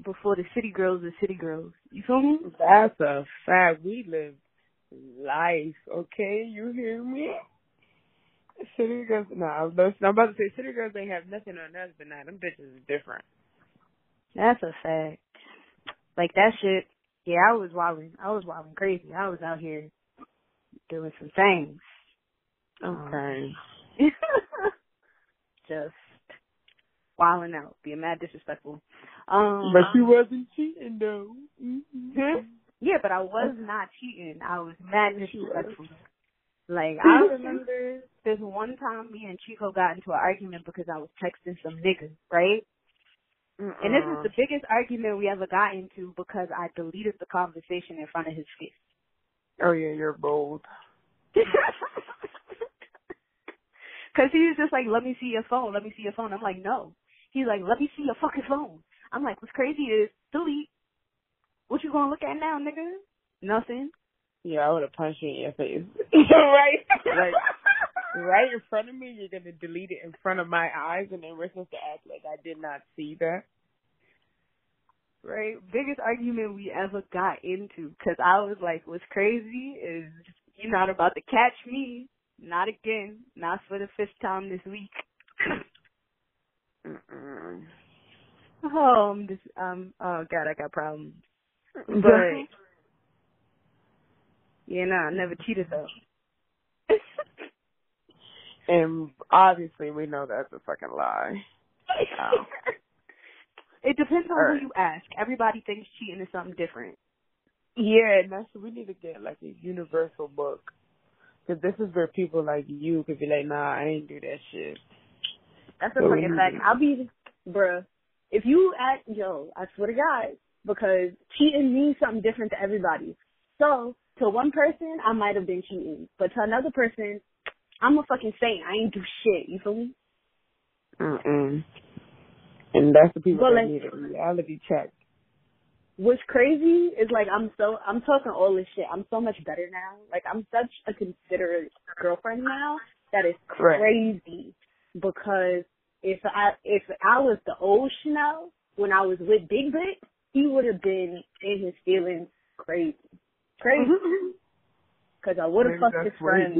before the city girls were city girls. You feel me? That's a fact. We live life, okay? You hear me? City girls, nah, I'm I'm about to say city girls ain't have nothing on us, but nah, them bitches is different. That's a fact. Like that shit. Yeah, I was wilding. I was wilding crazy. I was out here doing some things. Okay. just wilding out, being mad disrespectful. Um, But she wasn't cheating though. Mm-hmm. Hmm? yeah, but I was not cheating. I was mad disrespectful. Like I remember this one time me and Chico got into an argument because I was texting some niggas, right? And this is the biggest argument we ever got into because I deleted the conversation in front of his face. Oh yeah, you're bold. Cause he was just like, let me see your phone, let me see your phone. I'm like, no. He's like, let me see your fucking phone. I'm like, what's crazy is, delete. What you gonna look at now, nigga? Nothing. Yeah, I would have punched you in your face. right, right, right in front of me. You're gonna delete it in front of my eyes, and then we're supposed to act like I did not see that. Right? Biggest argument we ever got into. Cause I was like, what's crazy is, you're not about to catch me. Not again. Not for the fifth time this week. Mm-mm. Oh, I'm just, um, oh god, I got problems. But, you know, I never cheated though. And obviously, we know that's a fucking lie. Um, it depends on who you ask. Everybody thinks cheating is something different. yeah, and that's we need to get like a universal book. Cause this is where people like you could be like, nah, I ain't do that shit. That's a fucking fact. I'll be, bruh. If you act, yo, I swear to God, because cheating means something different to everybody. So to one person, I might have been cheating, but to another person, I'm a fucking saint. I ain't do shit. You feel me? Mm-mm. And that's the people But, that like- need a reality check. What's crazy is like I'm so I'm talking all this shit. I'm so much better now. Like I'm such a considerate girlfriend now that is Right. crazy. Because if I if I was the old Chanel when I was with Big Bit, he would have been in his feelings crazy, crazy. Mm-hmm. Because I would have fucked his friend.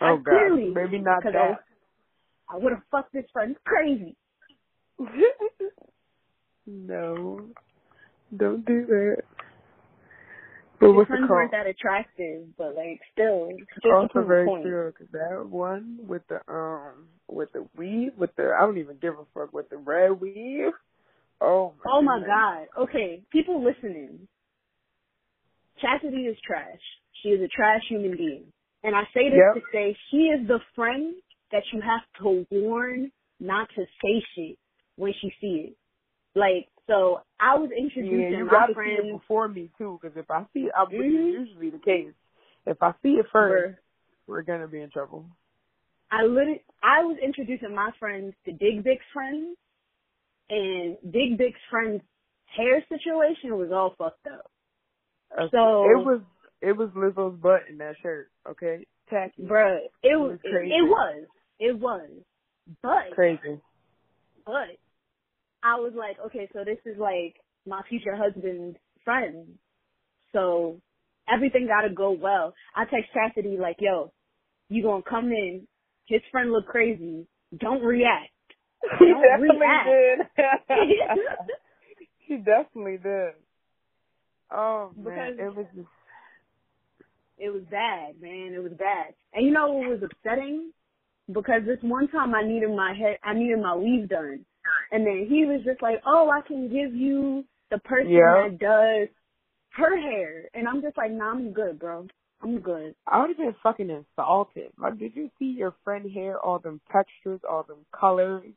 Needed. I Oh god, maybe not that. I, I would have fucked this friend crazy. no, don't do that. But what's the friends weren't that attractive, but like still, Also a very point. true, cause that one with the um with the weave with the I don't even give a fuck with the red weave. Oh my Oh my god. Okay, people listening. Chastity is trash. She is a trash human being. And I say this Yep. to say she is the friend that you have to warn not to say shit when she see it. Like, so I was Yeah, introducing you my gotta see friends. it before me too, because if I see it, I'm, which Mhm. is usually the case. If I see it first, Bruh. we're gonna be in trouble. I literally, I was introducing my friends to Dig Big's friends, and Dig Big's friend's hair situation was all fucked up. Uh, So- it was it was Lizzo's butt in that shirt. Okay, tacky, Bruh, it was, was it, it was, it was. But crazy. But I was like, okay, so this is like my future husband's friend. So everything gotta go well. I text Chastity like, yo, you gonna come in, his friend look crazy, don't react. He Don't definitely react. did. he definitely did. Oh man, Because- it was just It was bad, man. It was bad. And you know what was upsetting? Because this one time I needed my head, I needed my weave done. And then he was just like, oh, I can give you the person Yeah. that does her hair. And I'm just like, nah, I'm good, bro. I'm good. I would have been fucking insulted. Like, did you see your friend hair? All them textures, all them colors,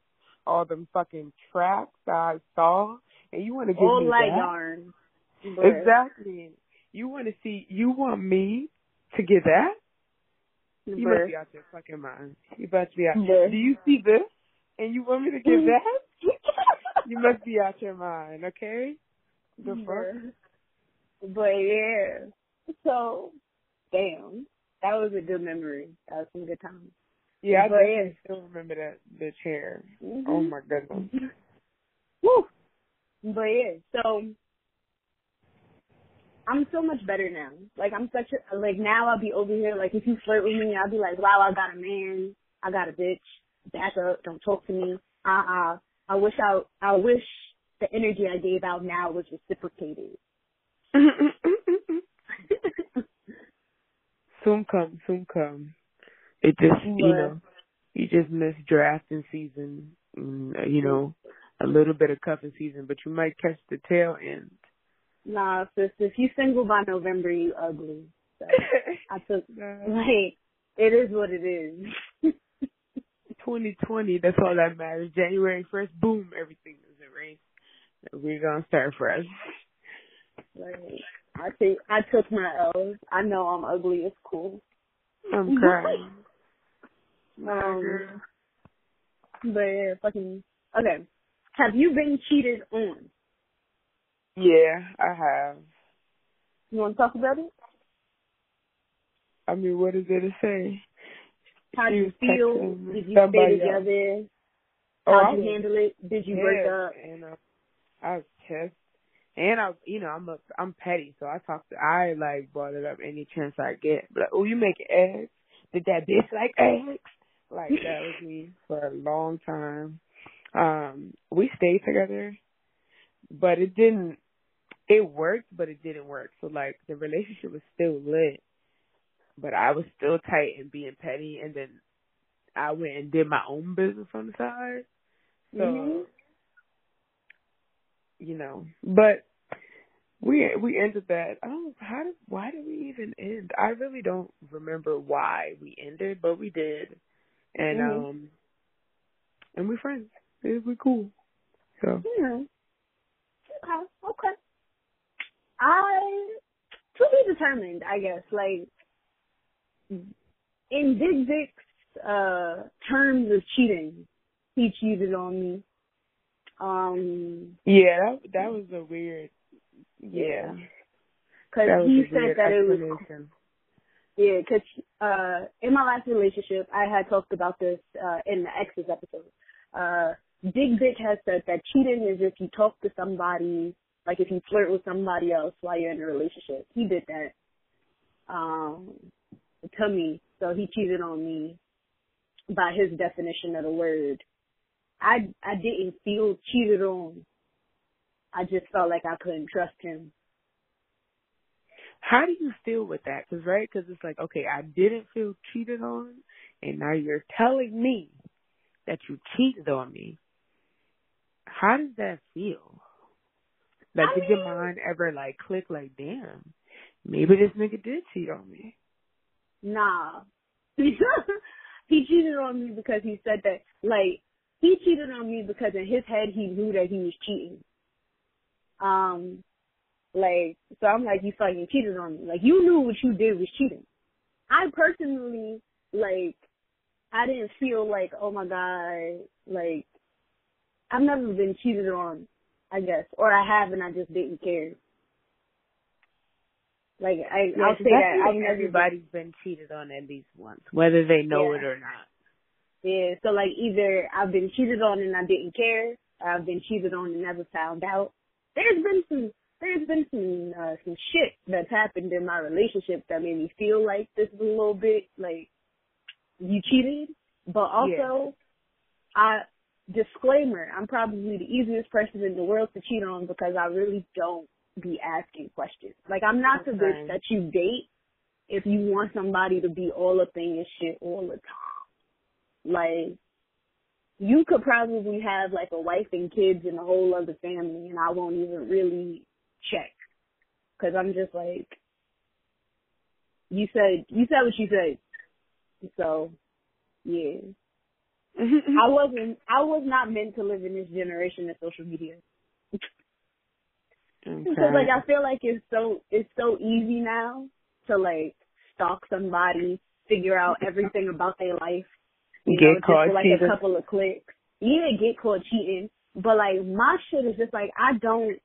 all them fucking tracks that I saw, and you want to give All me light that? yarn. Exactly. You want to see? You want me to get that? You must be out your fucking mind. You must be out. Bruh. Do you see this? And you want me to give that? you must be out your mind. Okay. The fuck. But yeah. So, damn. That was a good memory. That was some good times. Yeah, I But definitely yeah. still remember that the chair. Mhm. Oh my goodness. Woo. But yeah, so I'm so much better now. Like I'm such a like now I'll be over here like if you flirt with me, I'll be like, Wow, I got a man, I got a bitch, back up, don't talk to me. Uh uh I wish I I wish the energy I gave out now was reciprocated. soon come, soon come. It just, you know, you just miss drafting season, mm, you know, a little bit of cuffing season, but you might catch the tail end. Nah, sis, if you single by November you ugly. So I took like it is what it is. 2020, that's all that matters. January 1st, boom, everything is erased. We're gonna start fresh. like I take I took my L's. I know I'm ugly, it's cool. I'm crying. Um, but yeah, fucking okay. Have you been cheated on? Yeah, I have. You want to talk about it? I mean, what is there to say? How do you feel? Did you stay together? Oh, How'd I you handle it? Did you break up? And uh, I was pissed. And I, you know, I'm a, I'm petty, so I talk to, I like brought it up any chance I get. But like, oh, you make eggs? Did that bitch like eggs? Like that was me for a long time. Um, we stayed together, but it didn't. It worked, but it didn't work. So like the relationship was still lit, but I was still tight and being petty. And then I went and did my own business on the side. So, mm-hmm. you know, but we we ended that. Oh, how did why did we even end? I really don't remember why we ended, but we did, and mm-hmm. um, and we're friends. We're cool. So yeah. Okay. Okay. I to be determined, I guess. Like in Big Vic's uh terms of cheating, he cheated on me. Um Yeah, that that was a weird yeah. Cuz he said that it was yeah, because uh, in my last relationship, I had talked about this uh, in the exes episode. Uh, Big Vic has said that cheating is if you talk to somebody, like if you flirt with somebody else while you're in a relationship. He did that um, to me, so he cheated on me by his definition of the word. I I didn't feel cheated on. I just felt like I couldn't trust him. How do you feel with that? Cause right, cause it's like, okay, I didn't feel cheated on, and now you're telling me that you cheated on me. How does that feel? Like, I did mean, your mind ever like click like, damn, maybe this nigga did cheat on me? Nah. he cheated on me because he said that, like, he cheated on me because in his head he knew that he was cheating. Um, like, so I'm like, you fucking cheated on me. Like, you knew what you did was cheating. I personally, like, I didn't feel like, oh my god, like, I've never been cheated on, I guess, or I have and I just didn't care. Like I, yeah, I'll say that I've everybody's been, been cheated on at least once, whether they know yeah. it or not. Yeah, so like either I've been cheated on and I didn't care, or I've been cheated on and never found out. There's been some there's been some uh, some shit that's happened in my relationship that made me feel like this is a little bit like you cheated, but also yeah. I disclaimer, I'm probably the easiest person in the world to cheat on because I really don't be asking questions. Like I'm not okay. the bitch that you date if you want somebody to be all up in your shit all the time. Like you could probably have like a wife and kids and a whole other family and I won't even really check. Cause I'm just like, you said, you said what you said. So, yeah. I wasn't. I was not meant to live in this generation of social media. okay. Because like I feel like it's so it's so easy now to like stalk somebody, figure out everything about their life. You get know, caught just like cheating. a couple of clicks. Yeah, get caught cheating. But like my shit is just like I don't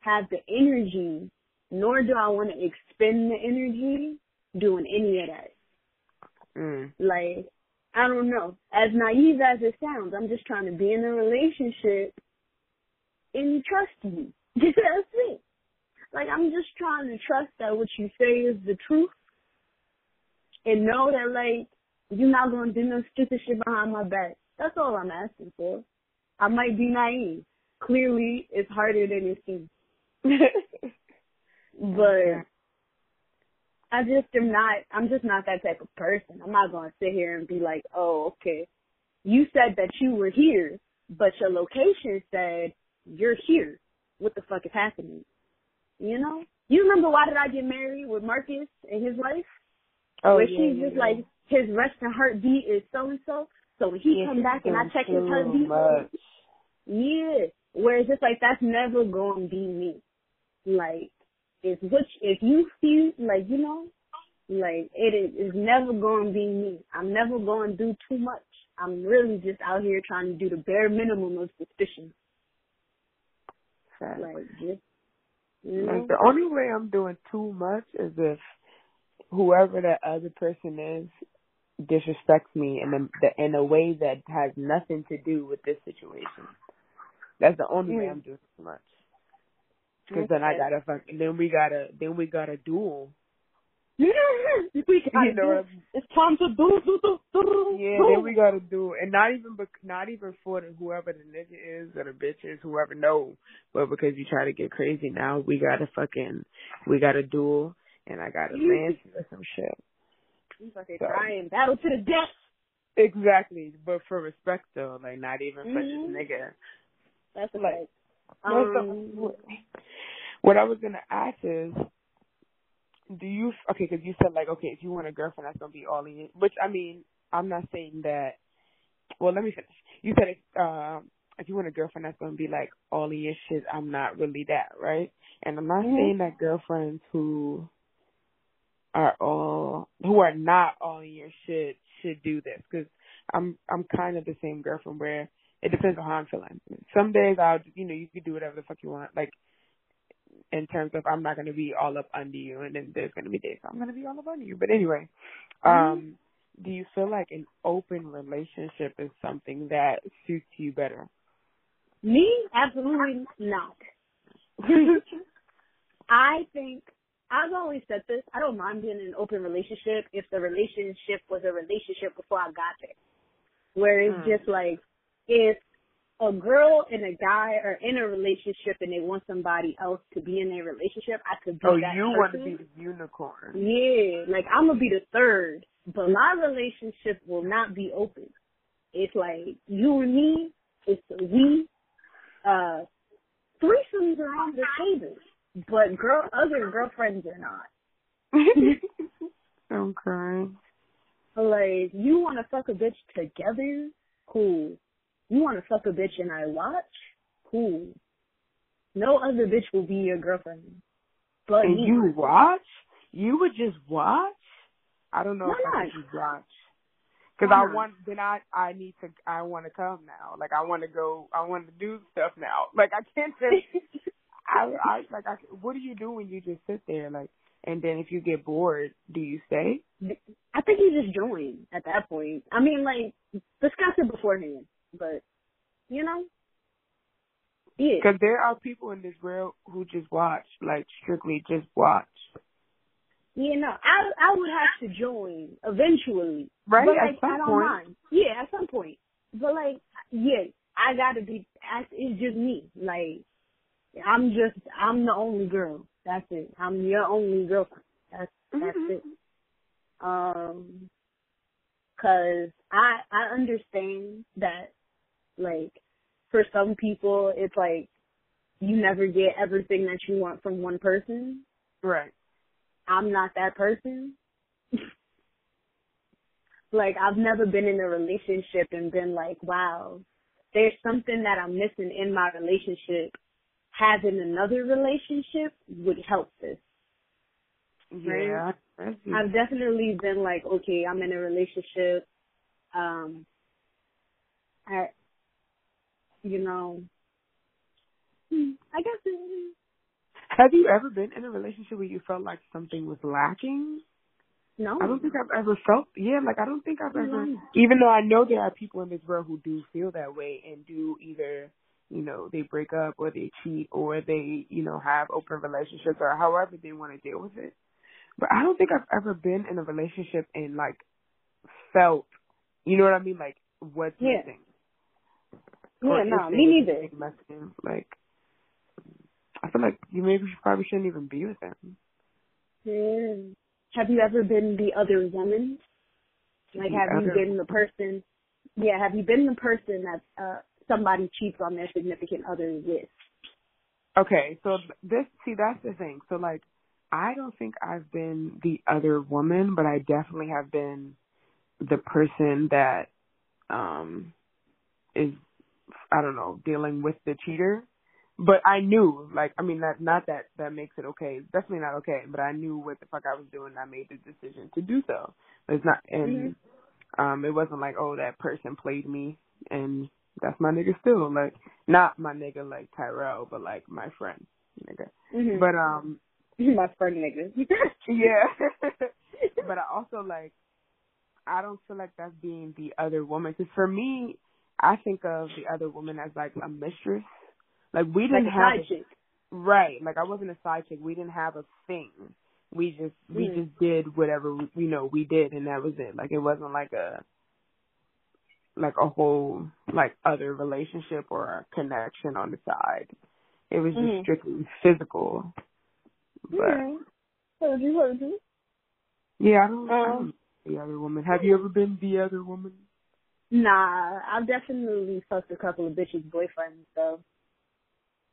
have the energy, nor do I want to expend the energy doing any of that. Mm. Like I don't know. As naive as it sounds, I'm just trying to be in a relationship and trust you. That's it. Like I'm just trying to trust that what you say is the truth and know that like you're not gonna do no stupid shit behind my back. That's all I'm asking for. I might be naive. Clearly it's harder than it seems. but I just am not, I'm just not that type of person. I'm not going to sit here and be like, oh, okay, you said that you were here, but your location said you're here. What the fuck is happening? You know? You remember why did I get married with Marcus and his wife? Oh, Where yeah, she's yeah, just yeah. like, his resting heartbeat is so and so. So when he yeah, come back and I check his heartbeat, much. yeah. Where it's just like, that's never going to be me. Like, is which if you feel like you know, like it is, is never going to be me. I'm never going to do too much. I'm really just out here trying to do the bare minimum of suspicion. Like just you know? like the only way I'm doing too much is if whoever that other person is disrespects me in a in a way that has nothing to do with this situation. That's the only mm. way I'm doing too much. Cause then I gotta fuck, then we gotta, then we gotta duel. we gotta you know, do. it's time to do, do, do, do. Yeah, then we gotta do, and not even, not even for the, whoever the nigga is or the bitch is, whoever know, but because you try to get crazy now, we gotta fucking, we gotta duel, and I gotta land or some shit. You fucking so. and battle to the death. Exactly, but for respect though, like not even for Mhm. this nigga. That's Like, the- um, what I was gonna ask is, do you okay? Because you said like, okay, if you want a girlfriend, that's gonna be all in. Which I mean, I'm not saying that. Well, let me finish. You said if, um, if you want a girlfriend, that's gonna be like all in your shit. I'm not really that, right? And I'm not Mhm. saying that girlfriends who are all who are not all in your shit should do this because I'm I'm kind of the same girlfriend where it depends on how I'm feeling. Some days I'll you know you can do whatever the fuck you want like in terms of I'm not gonna be all up under you and then there's gonna be days I'm gonna be all up under you. But anyway, um, do you feel like an open relationship is something that suits you better? me, absolutely not. I think I've always said this. I don't mind being in an open relationship if the relationship was a relationship before I got there. Where it's Hmm. just like if a girl and a guy are in a relationship and they want somebody else to be in their relationship, I could be Oh, that you person. want to be the unicorn? Yeah, like I'm gonna be the third, but my relationship will not be open. It's like you and me. It's we. Uh, threesomes are on the table, but girl, other girlfriends are not. I'm crying. Like you want to fuck a bitch together, cool. You want to fuck a bitch and I watch, cool. No other bitch will be your girlfriend, but And you watch? You would just watch? I don't know Why if I not? could just watch. Because Why I not? want, then I, I need to, I want to come now. Like I want to go, I want to do stuff now. Like I can't just, I, I, like I, what do you do when you just sit there? Like, and then if you get bored, do you stay? I think you just join at that point. I mean, like discuss it beforehand, but you know, yeah, Because there are people in this world who just watch, like strictly just watch. yeah. No, I I would have to join eventually, Right? But At like some I don't point. mind. Yeah, at some point. But like, yeah, I gotta be. I- It's just me. Like, I'm just I'm the only girl. That's it. I'm your only girlfriend. That's that's Mhm. it. Um, cause I I understand that like for some people it's like you never get everything that you want from one person. Right. I'm not that person. like I've never been in a relationship and been like, wow, there's something that I'm missing in my relationship. Having another relationship would help this. Yeah. I see. I've definitely been like, okay, I'm in a relationship. Um, I, you know, hmm, I guess it, Have you ever been in a relationship where you felt like something was lacking? no. I don't think I've ever felt yeah, like I don't think I've ever No. even though I know there are people in this world who do feel that way and do either, you know, they break up or they cheat or they, you know, have open relationships or however they want to deal with it. But I don't think I've ever been in a relationship and like felt you know what I mean, like what's Yeah. missing. Yeah, no, if me neither. Like I feel like you maybe probably shouldn't even be with them. Yeah. Have you ever been the other woman? Like, The have you been the person? Yeah, have you been the person that uh somebody cheats on their significant other with? Okay, so this see that's the thing. So like I don't think I've been the other woman, but I definitely have been the person that um is I don't know, dealing with the cheater. But I knew, like I mean that not that that makes it okay. It's definitely not okay, but I knew what the fuck I was doing and I made the decision to do so. It's not and um it wasn't like, oh that person played me and that's my nigga still. Like not my nigga like Tyrell, but like my friend nigga. Mm-hmm. But um my friend nigga. yeah. but I also like I don't feel like that's being the other woman because for me, I think of the other woman as like a mistress. Like we didn't a have side a- chick. right. Like I wasn't a side chick. We didn't have a thing. We just we Mm. just did whatever you know we did, and that was it. Like it wasn't like a like a whole like other relationship or a connection on the side. It was just Mhm. strictly physical. But Yeah. Heard you, heard you. yeah, I don't, I Um, don't the other woman. Have you ever been the other woman? Nah, I've definitely fucked a couple of bitches' boyfriends though.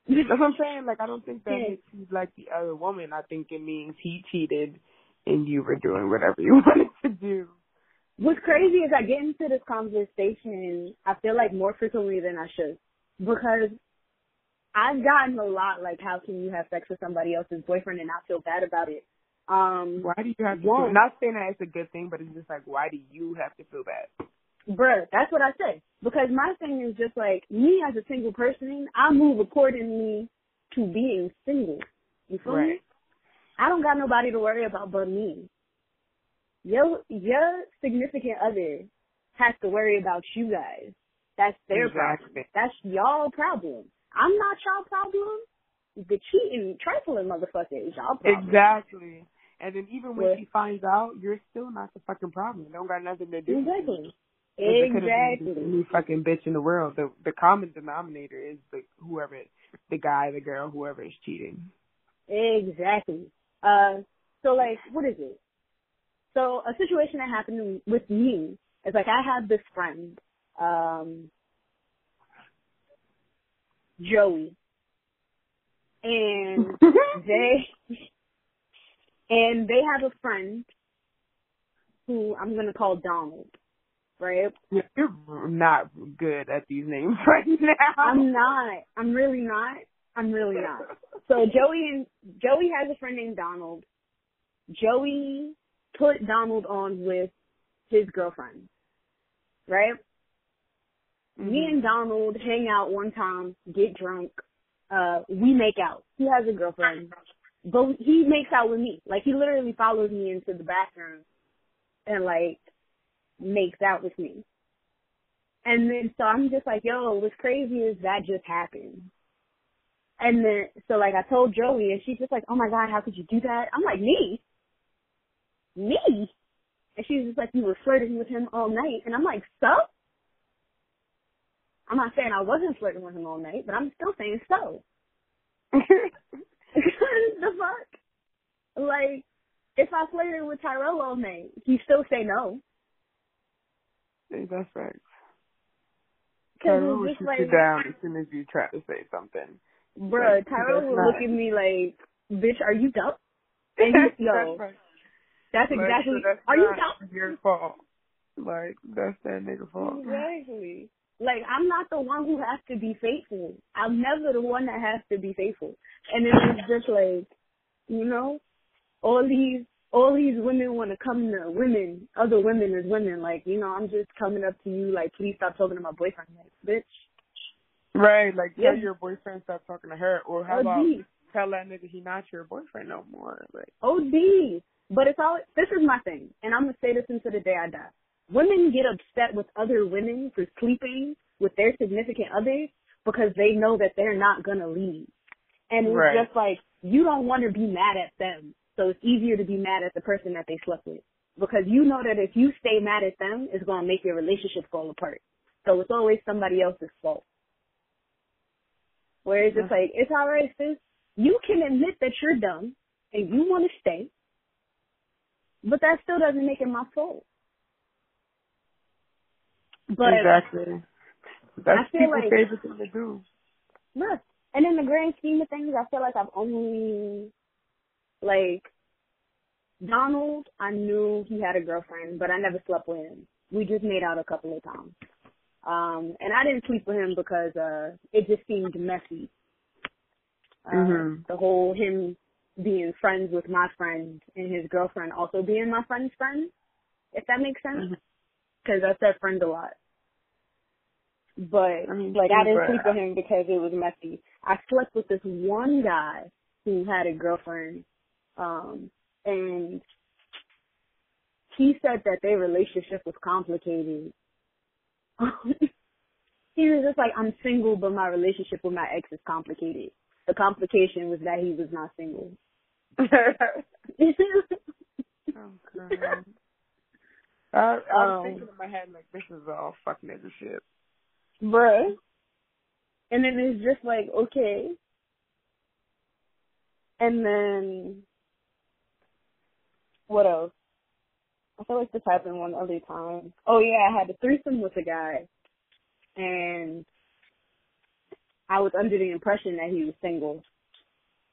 That's what I'm saying. Like, I don't think that Yeah. makes you like the other woman. I think it means he cheated and you were doing whatever you wanted to do. What's crazy is I get into this conversation, I feel like more frequently than I should. Because I've gotten a lot like, how can you have sex with somebody else's boyfriend and not feel bad about it? Um, Why do you have to? One. Feel, not saying that it's a good thing, but it's just like, why do you have to feel bad? Bruh, that's what I say. Because my thing is just like, me as a single person, I move accordingly to being single. You feel me? I don't got nobody to worry about but me. Your your significant other has to worry about you guys. That's their problem. That's y'all problem. I'm not y'all problem. The cheating, trifling motherfucker is y'all problem. Exactly. And then even when Yeah. she finds out, you're still not the fucking problem. It don't got nothing to do. Exactly. Exactly. Any fucking bitch in the world. The the common denominator is the whoever, the guy, the girl, whoever is cheating. Exactly. Uh, so like, what is it? So a situation that happened with me is like I had this friend, um, Joey, and they and they have a friend who I'm gonna call Donald, right? You're not good at these names right now. I'm not. I'm really not. I'm really not. So Joey and Joey has a friend named Donald. Joey put Donald on with his girlfriend, right? Me and Donald hang out one time, get drunk. Uh, we make out. He has a girlfriend, but he makes out with me. Like he literally follows me into the bathroom and like makes out with me. And then so I'm just like, yo, what's crazy is that just happened. And then so like I told Joey and she's just like, Oh my god, how could you do that? I'm like, Me? Me? And she's just like, You were flirting with him all night and I'm like, So? I'm not saying I wasn't flirting with him all night, but I'm still saying so. the fuck? Like, if I flirted with Tyrell all night, he still say no. Hey, that's right. Cause Tyrell will shoot just you down as soon as you try to say something. bruh, that's would not- look at me like, bitch, are you dumb? And he, yo, that's right. that's Like, exactly, so that's are you dumb? Your fault. Like that's that nigga fault. Exactly. Like I'm not the one who has to be faithful. I'm never the one that has to be faithful. And then it's just like, you know, all these all these women want to come to women, other women as women. Like, you know, I'm just coming up to you like, please stop talking to my boyfriend, like, bitch. Right, like tell Yeah. your boyfriend stop talking to her, or how about OD, tell that nigga he not your boyfriend no more. Like, OD. But it's all. This is my thing, and I'm gonna say this until the day I die. Women get upset with other women for sleeping with their significant others because they know that they're not gonna leave. And it's Right. just like you don't want to be mad at them, so it's easier to be mad at the person that they slept with because you know that if you stay mad at them, it's gonna make your relationship fall apart. So it's always somebody else's fault. Whereas it's like it's alright, sis. You can admit that you're dumb and you want to stay, but that still doesn't make it my fault. But exactly. That's people's like- favorite thing to do. look, and in the grand scheme of things, I feel like I've only like Donald. I knew he had a girlfriend, but I never slept with him. We just made out a couple of times. Um, and I didn't sleep with him because uh it just seemed messy. Uh, Mhm. The whole him being friends with my friend and his girlfriend also being my friend's friend, if that makes sense. Because I said friend a lot. But I mean, like I didn't sleep with him because it was messy. I slept with this one guy who had a girlfriend, um, and he said that their relationship was complicated. he was just like, I'm single, but my relationship with my ex is complicated. The complication was that he was not single. oh, God. I, I was Um, thinking in my head like this is all fuck nigga shit. Bruh. And then it's just like, okay. And then, what else? I feel like this happened one other time. Oh yeah, I had a threesome with a guy, and I was under the impression that he was single,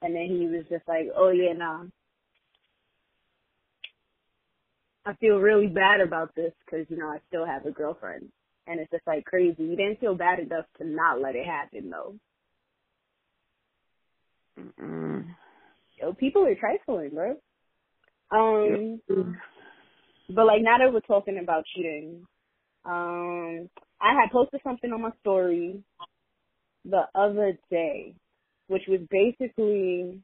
and then he was just like, "Oh yeah, nah." I feel really bad about this because you know I still have a girlfriend, and it's just like crazy. You didn't feel bad enough to not let it happen though. Mm-mm. Yo, people are trifling, bro. Um, but like now that we're talking about cheating, um, I had posted something on my story the other day, which was basically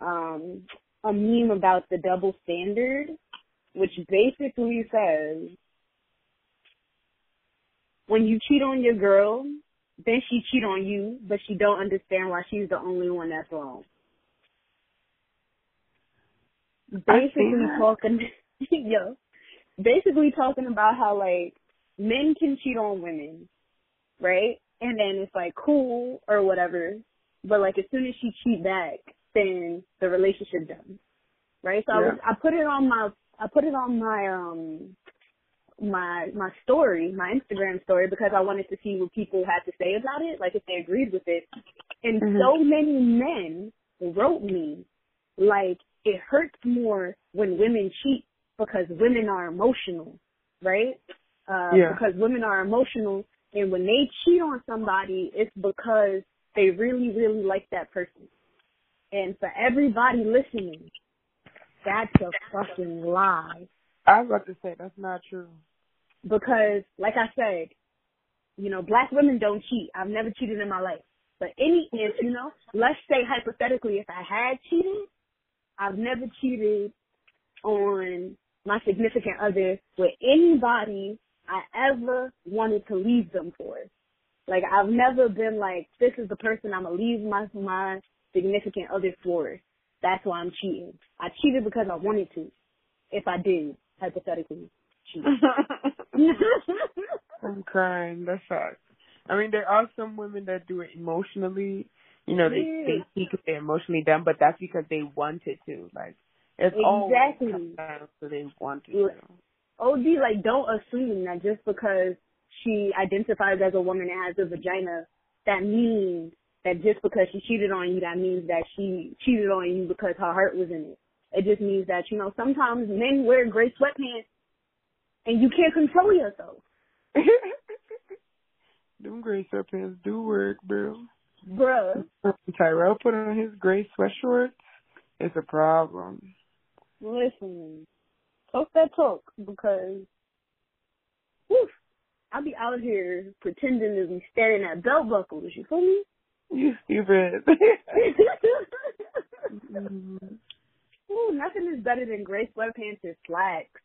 um a meme about the double standard, which basically says when you cheat on your girl, then she cheat on you, but she don't understand why she's the only one that's wrong. Basically talking, yo, basically talking about how like men can cheat on women, right? And then it's like cool or whatever, but like as soon as she cheat back, then the relationship done, right? So I was, I put it on my, I put it on my um my my story, my Instagram story, because I wanted to see what people had to say about it, like if they agreed with it. And Mhm. so many men wrote me like it hurts more when women cheat because women are emotional, right? Uh, Yeah. Because women are emotional, and when they cheat on somebody, it's because they really, really like that person. And for everybody listening, that's a fucking lie I was about to say that's not true. because, like I said, you know, black women don't cheat. I've never cheated in my life. But any, if you know, let's say hypothetically, if I had cheated, I've never cheated on my significant other with anybody I ever wanted to leave them for. Like I've never been like, this is the person I'm gonna leave my my significant other for. That's why I'm cheating. I cheated because I wanted to. If I did, hypothetically, cheat. I'm crying. That sucks. I mean, there are some women that do it emotionally. You know, they Yeah. they see because they're emotionally done, but that's because they wanted to. Like it's always Exactly. comes down to they wanted Yeah. to. OD, like, don't assume that just because she identifies as a woman and has a vagina, that means that just because she cheated on you, that means that she cheated on you because her heart was in it. It just means that, you know, sometimes men wear gray sweatpants and you can't control yourself. Them gray sweatpants do work, bro. Bruh, Tyrell put on his gray sweatshorts. It's a problem. listen, talk that talk because, whew, I'll be out here pretending to be staring at belt buckles, you feel me? You stupid. Mhm. Ooh, nothing is better than gray sweatpants and slacks.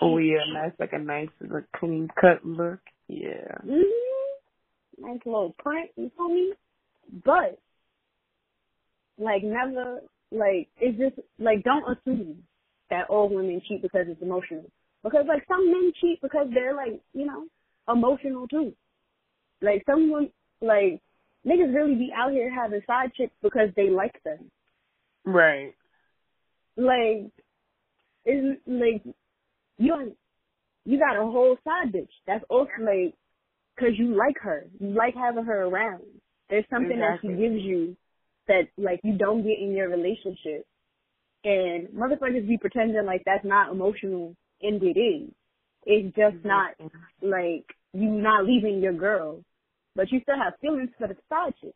oh yeah, nice like a nice like, clean cut look. Yeah. Mm-hmm. Nice little print, you feel me? But, like, never, like, it's just, like, don't assume that all women cheat because it's emotional. Because, like, some men cheat because they're, like, you know, emotional too. Like, some women, like, niggas really be out here having side chicks because they like them. Right. Like, it's, like, you you got a whole side bitch. That's also, like, cause you like her. You like having her around. There's something that she gives you that, like, you don't get in your relationship. And motherfuckers be pretending like that's not emotional, and it is. It's just mm-hmm. not, like, you not leaving your girl. But you still have feelings for the side chick.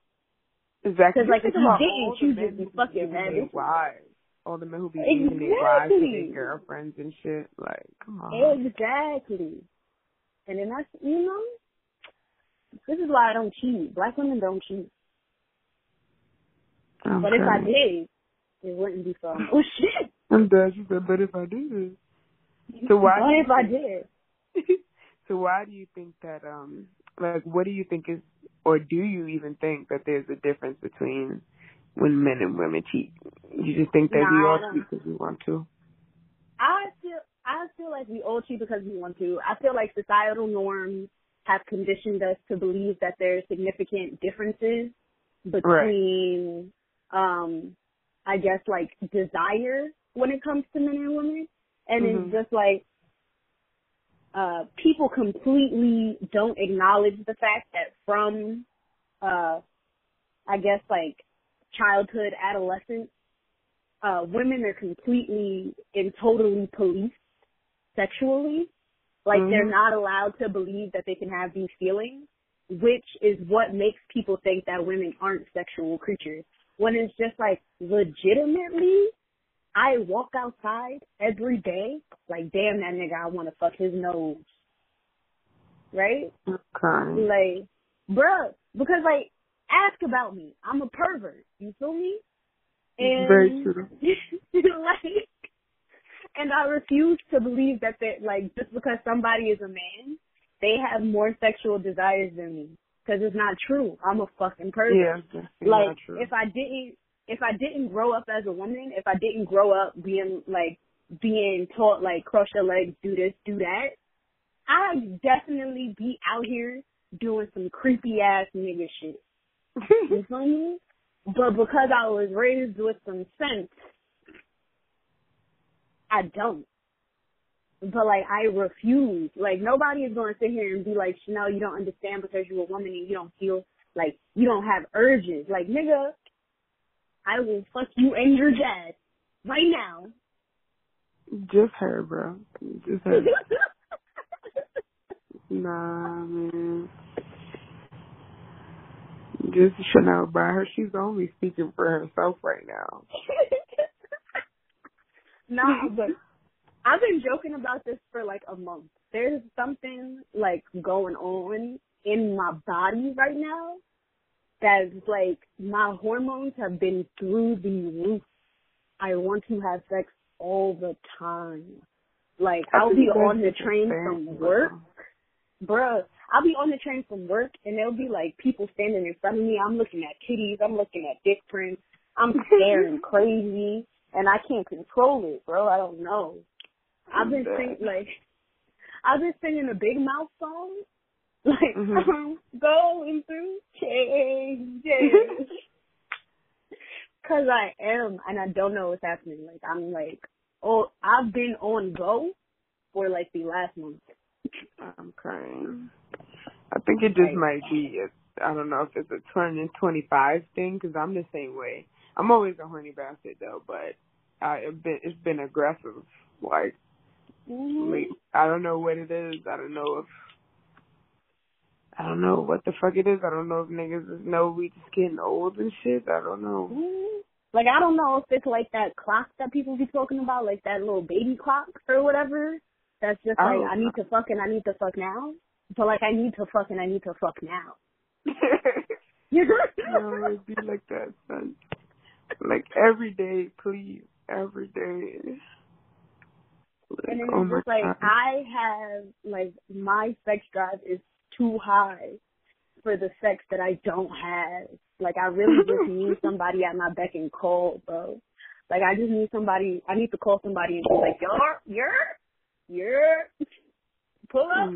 Exactly. 'Cause, like, if you didn't, you just be fucking mad All the men who be leaving their wives and their girlfriends and shit. Like, come on. Exactly. And then that's, you know, this is why I don't cheat. Black women don't cheat. I'm But if I did, it wouldn't be for oh shit. I'm. She said, but if I did. So why you if I did? so why do you think that um like what do you think is or do you even think that there's a difference between when men and women cheat? You just think that we Nah, I all cheat because we want to? I feel I feel like we all cheat because we want to. I feel like societal norms have conditioned us to believe that there's significant differences between um I guess like desire when it comes to men and women. And Mhm. it's just like, uh, people completely don't acknowledge the fact that from, uh, I guess like childhood, adolescence, uh, women are completely and totally policed sexually. Like they're Mhm. not allowed to believe that they can have these feelings, which is what makes people think that women aren't sexual creatures. When it's just like legitimately, I walk outside every day, like damn that nigga, I want to fuck his nose, right? Okay. Like, bruh, because like, ask about me. I'm a pervert. You feel me? And Very true. like, and I refuse to believe that they like just because somebody is a man, they have more sexual desires than me. Because it's not true. I'm a fucking person. Yeah, like if I didn't if I didn't grow up as a woman, if I didn't grow up being like being taught like cross your legs, do this, do that, I'd definitely be out here doing some creepy ass nigga shit. You feel me? But because I was raised with some sense, I don't. But like I refuse. Like nobody is gonna sit here and be like, Chanel, you don't understand because you're a woman and you don't feel like you don't have urges. Like nigga, I will fuck you and your dad right now. Just her, bro. Just her. nah, man. Just Chanel by her. She's only speaking for herself right now. nah, but I've been joking about this for like a month. There's something like going on in my body right now that's like my hormones have been through the roof. I want to have sex all the time. Like I I'll be on the train from work, bruh. I'll be on the train from work and there'll be like people standing in front of me. I'm looking at titties. I'm looking at dick prints. I'm staring crazy and I can't control it, bro. I don't know. I've been Yeah. singing like I've been singing a Big Mouth song, like Mhm. I'm going through changes. Cause I am, and I don't know what's happening. Like I'm like, oh, I've been on go for like the last month. I'm crying. I think it just might be. A, I don't know if it's a 20 and 25 thing because I'm the same way. I'm always a horny bastard though, but I it's been it's been aggressive. Like, Mm-hmm. like I don't know what it is. I don't know if I don't know what the fuck it is. I don't know if niggas just know we just getting old and shit. I don't know. Mhm. Like I don't know if it's like that clock that people be talking about, like that little baby clock or whatever. That's just like I need to fuck and I need to fuck now. But like I need to fuck and I need to fuck now. no, it'd be like that, son. Like every day, please, every day. Like, And then oh it's just like God. I have like my sex drive is too high for the sex that I don't have. Like I really just need somebody at my beck and call, bro. Like I just need somebody. I need to call somebody and be like, "You're, you're, you're." Pull up,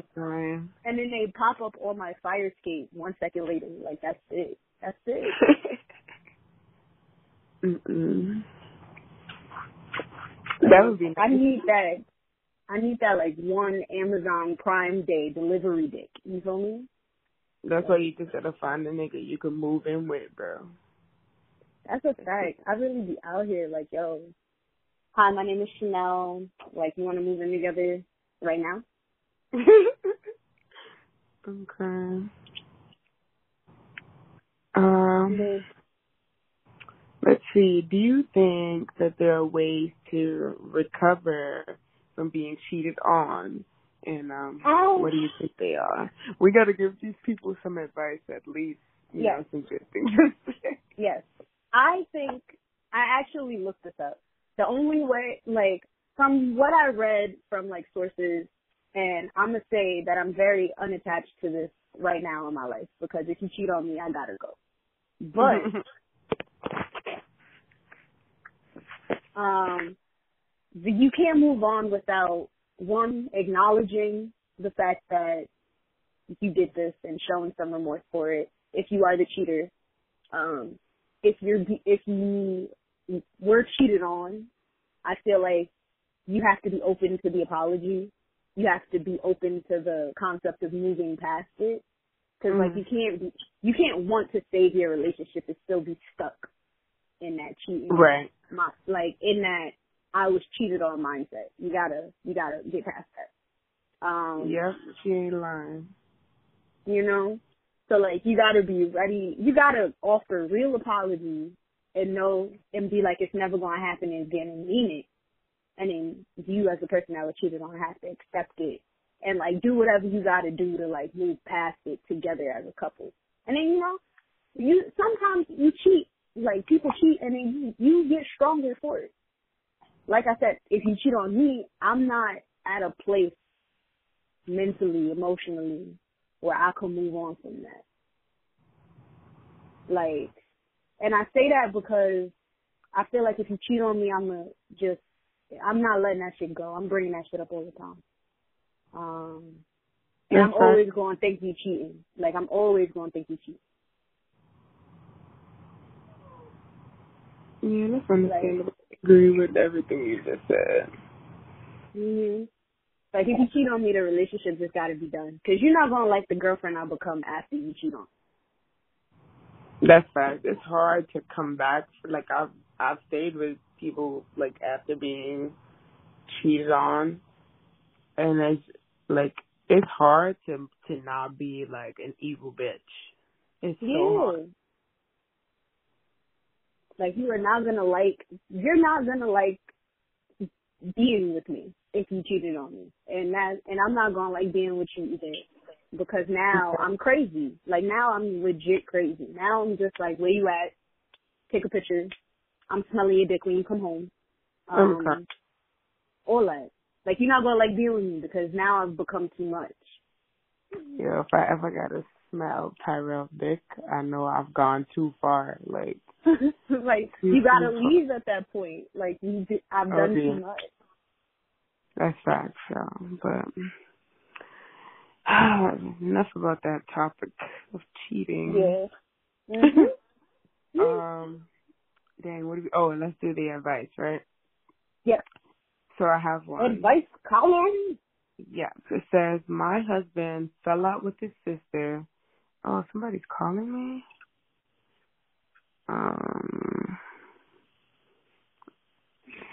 and then they pop up on my fire escape one second later. Like that's it. That's it. Mm-mm. That would be nice. I need that. I need that like one Amazon Prime Day delivery dick. You feel me? That's why you just gotta find a nigga you can move in with, bro. That's a fact. I really be out here like, yo, hi, my name is Chanel. Like, you want to move in together right now? I'm. Um. Let's see. Do you think that there are ways to recover from being cheated on? And um, Oh. what do you think they are? We got to give these people some advice, at least. You Yes. know, some good things. Yes. I think I actually looked this up. The only way, like, from what I read from like sources, and I'm gonna say that I'm very unattached to this right now in my life because if you cheat on me, I gotta go. But um, the, you can't move on without one acknowledging the fact that you did this and showing some remorse for it. If you are the cheater, um, if you're if you were cheated on, I feel like you have to be open to the apology. You have to be open to the concept of moving past it. because mm-hmm. like you can't be, you can't want to save your relationship and still be stuck in that cheating. Right. My, like in that I was cheated on mindset. You gotta you gotta get past that. Um Yep, she ain't lying. You know? So like you gotta be ready you gotta offer real apologies and know and be like it's never gonna happen again and mean it. And then you as a person that was cheated on have to accept it and like do whatever you gotta do to like move past it together as a couple. And then you know, you sometimes you cheat like people cheat and then you, you get stronger for it. Like I said, if you cheat on me, I'm not at a place mentally, emotionally where I can move on from that. Like, and I say that because I feel like if you cheat on me, I'm gonna just, I'm not letting that shit go. I'm bringing that shit up all the time. Um, and I'm always going to think you cheating. Like I'm always going to think you cheating. Yeah, that's understandable. Like, I agree with everything you just said. Mhm. Like if you cheat on me, the relationship just got to be done. Cause you're not gonna like the girlfriend I become after you cheat on. That's fact. It's hard to come back. Like I've I've stayed with people like after being cheated on, and it's like it's hard to to not be like an evil bitch. It's so yeah. hard. Like you are not gonna like you're not gonna like being with me if you cheated on me. And that and I'm not gonna like being with you either. Because now I'm crazy. Like now I'm legit crazy. Now I'm just like, where you at? Take a picture. I'm smelling your dick when you come home. Um okay. all that. Like you're not gonna like being with me because now I've become too much. Yeah, if I ever gotta smell Tyrell's dick, I know I've gone too far. Like like you gotta leave at that point. Like you, I've oh, done too much. That's facts, so but uh, enough about that topic of cheating. Yeah. Mm-hmm. um. Dang, what do we? Oh, and let's do the advice, right? Yep. So I have one. Advice column. Yes, it says my husband fell out with his sister. Oh, somebody's calling me. Um,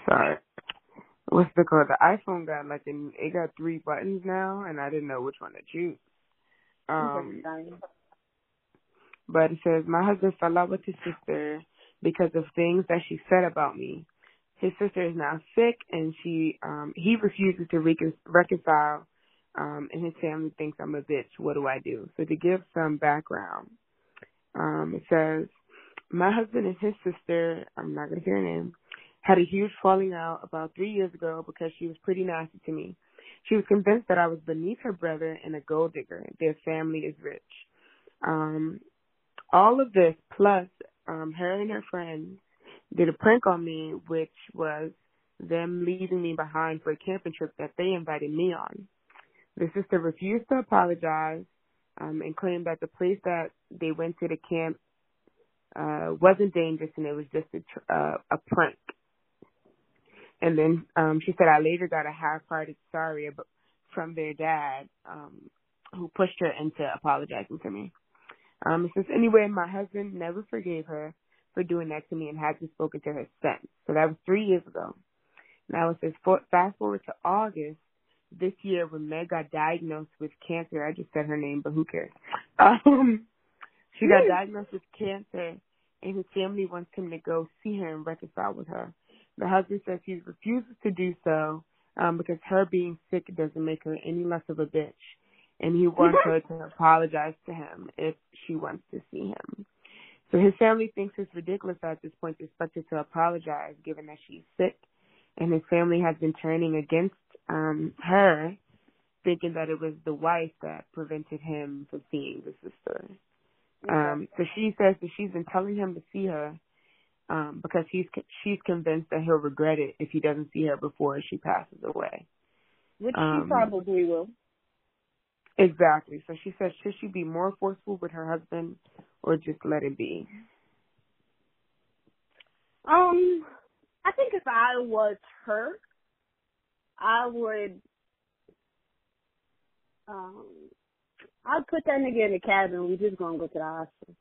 sorry. What's the code? The iPhone got like an, it got three buttons now, and I didn't know which one to choose. Um, but it says my husband fell out with his sister because of things that she said about me. His sister is now sick, and she um he refuses to recon- reconcile, um, and his family thinks I'm a bitch. What do I do? So to give some background, um, it says my husband and his sister, I'm not going to say her name, had a huge falling out about three years ago because she was pretty nasty to me. She was convinced that I was beneath her brother and a gold digger. Their family is rich. Um, all of this plus um, her and her friends did a prank on me, which was them leaving me behind for a camping trip that they invited me on. The sister refused to apologize um, and claimed that the place that they went to the camp uh, wasn't dangerous and it was just a, uh, a prank. And then um, she said I later got a half-hearted sorry about, from their dad, um, who pushed her into apologizing to me. Um, says anyway, my husband never forgave her for doing that to me and hasn't spoken to her since. So that was three years ago. Now it says fast forward to August this year when Meg got diagnosed with cancer. I just said her name, but who cares? Um, she got diagnosed with cancer, and his family wants him to go see her and reconcile with her. The husband says he refuses to do so um, because her being sick doesn't make her any less of a bitch, and he wants her to apologize to him if she wants to see him. So his family thinks it's ridiculous at this point to expect her to apologize, given that she's sick, and his family has been turning against um, her, thinking that it was the wife that prevented him from seeing the sister. Um, so she says that she's been telling him to see her um, because he's she's convinced that he'll regret it if he doesn't see her before she passes away. Which um, she probably will. Exactly. So she says, should she be more forceful with her husband or just let it be? Um, I think if I was her, I would um I'd put that nigga in the cabin. We just gonna go to the hospital.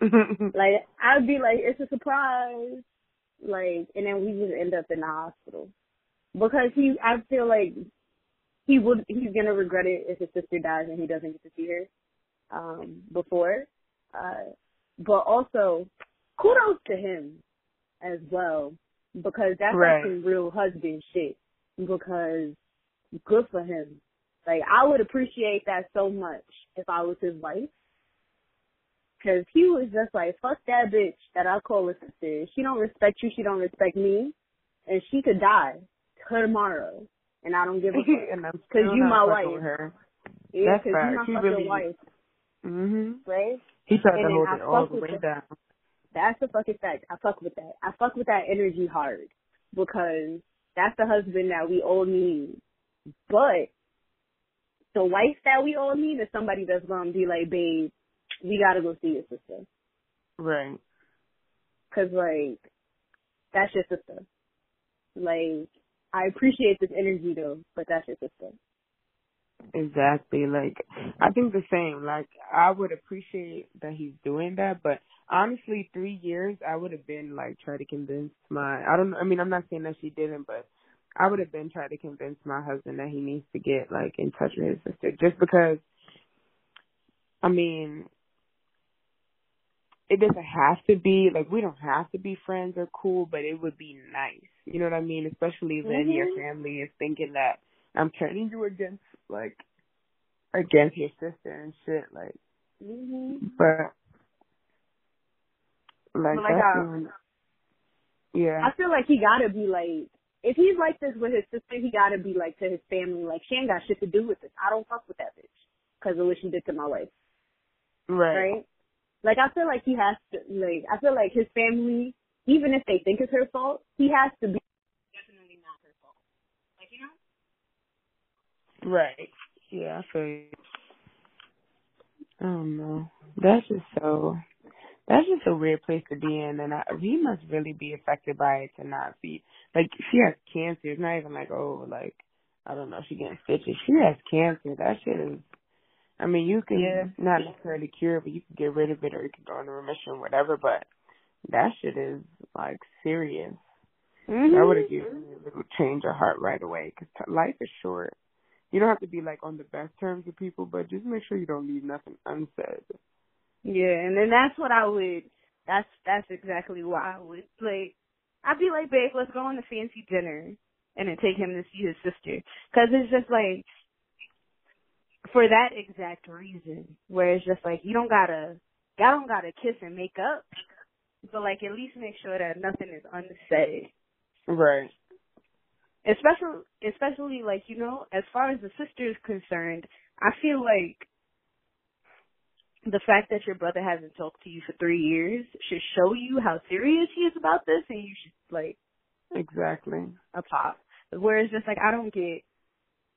like I'd be like, it's a surprise, like, and then we just end up in the hospital because he. I feel like he would. He's gonna regret it if his sister dies and he doesn't get to see her um before. Uh, but also, kudos to him as well because that's right. like some real husband shit. Because good for him. Like I would appreciate that so much if I was his wife. Cause he was just like, fuck that bitch that I call a sister. She don't respect you, she don't respect me, and she could die tomorrow, and I don't give a fuck. Cause you my wife. Her. Yeah, That's cause you my She fucking really- wife, Mhm. right? He tried And to hold it all the way down. That's the fucking fact. I fuck with that. I fuck with that energy hard because that's the husband that we all need. But the wife that we all need is somebody that's gonna be like, babe, we gotta go see your sister. Right. Cause like, that's your sister. Like, I appreciate this energy though, but that's your sister. Exactly. Like I think the same. Like I would appreciate that he's doing that, but honestly, three years I would have been like try to convince my. I don't. I mean, I'm not saying that she didn't, but I would have been trying to convince my husband that he needs to get like in touch with his sister, just because. I mean, it doesn't have to be like we don't have to be friends or cool, but it would be nice. You know what I mean? Especially when your Mhm. family is thinking that I'm turning you against like against your sister and shit. Like, Mhm. but like, But, like, I- uh, when- yeah, I feel like he gotta be like, if he's like this with his sister, he gotta be like to his family, like she ain't got shit to do with this. I don't fuck with that bitch because of what she did to my wife, right. right? Like I feel like he has to, like I feel like his family, even if they think it's her fault, he has to be definitely not her fault. Like you know. Right. Yeah, I feel you. I don't know. That's just so. That's just a weird place to be in, and I, he must really be affected by it to not be like she has cancer. It's not even like oh like I don't know she getting stitches. She has cancer. That shit is. I mean, you can Yeah. not necessarily cure it, but you can get rid of it, or you can go into remission, whatever. But that shit is like serious. Mm-hmm. That would have given me a little change of heart right away because t- life is short. You don't have to be like on the best terms with people, but just make sure you don't leave nothing unsaid. Yeah, and then that's what I would. That's that's exactly why I would like. I'd be like, babe, let's go on a fancy dinner, and then take him to see his sister, because it's just like for that exact reason, where it's just like you don't gotta, y'all don't gotta kiss and make up, but like at least make sure that nothing is unsaid. Right. Especially, especially like you know, as far as the sister is concerned, I feel like the fact that your brother hasn't talked to you for three years should show you how serious he is about this, and you should like Exactly. a pop. Whereas just like I don't get,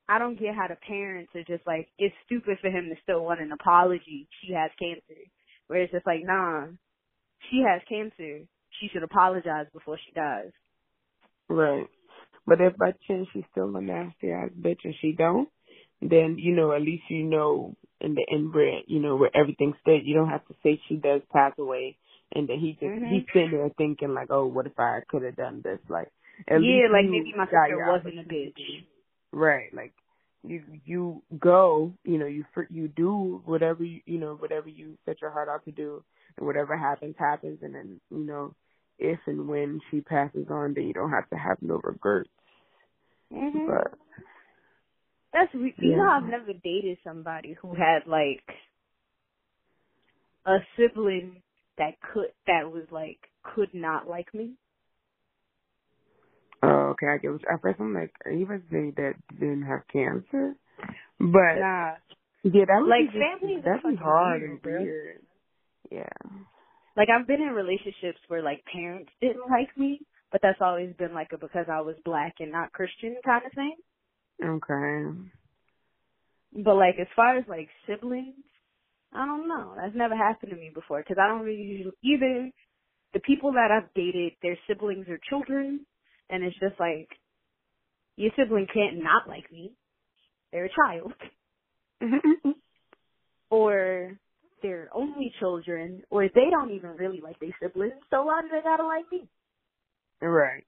I don't get how the parents are just like it's stupid for him to still want an apology. She has cancer. Whereas just like nah, she has cancer. She should apologize before she dies. Right. But if by chance she's still a nasty ass bitch and she don't, then you know at least you know in the inbred, you know where everything's stood. You don't have to say she does pass away, and then he just Mhm. he's sitting there thinking like, oh, what if I could have done this? Like, at yeah, like maybe my sister wasn't a bitch. Right. Like you you go, you know, you you do whatever you you know whatever you set your heart out to do, and whatever happens happens, and then you know if and when she passes on, then you don't have to have no regrets. Mhm. But That's we- you know I've never dated somebody who had like a sibling that could that was like could not like me. oh, okay, I get. What, at first, I'm like, are you about to say that didn't have cancer? But Nah. yeah, that Like, just, family is fucking hard weird, and weird. Yeah. Like I've been in relationships where like parents didn't like me, but that's always been like a because I was black and not Christian kind of thing. Okay. But like as far as like siblings, I don't know. That's never happened to me before because I don't really usually either. The people that I've dated, their siblings are children, and it's just like your sibling can't not like me. They're a child. or they're only children, or they don't even really like their siblings, so why do they gotta like me? Right.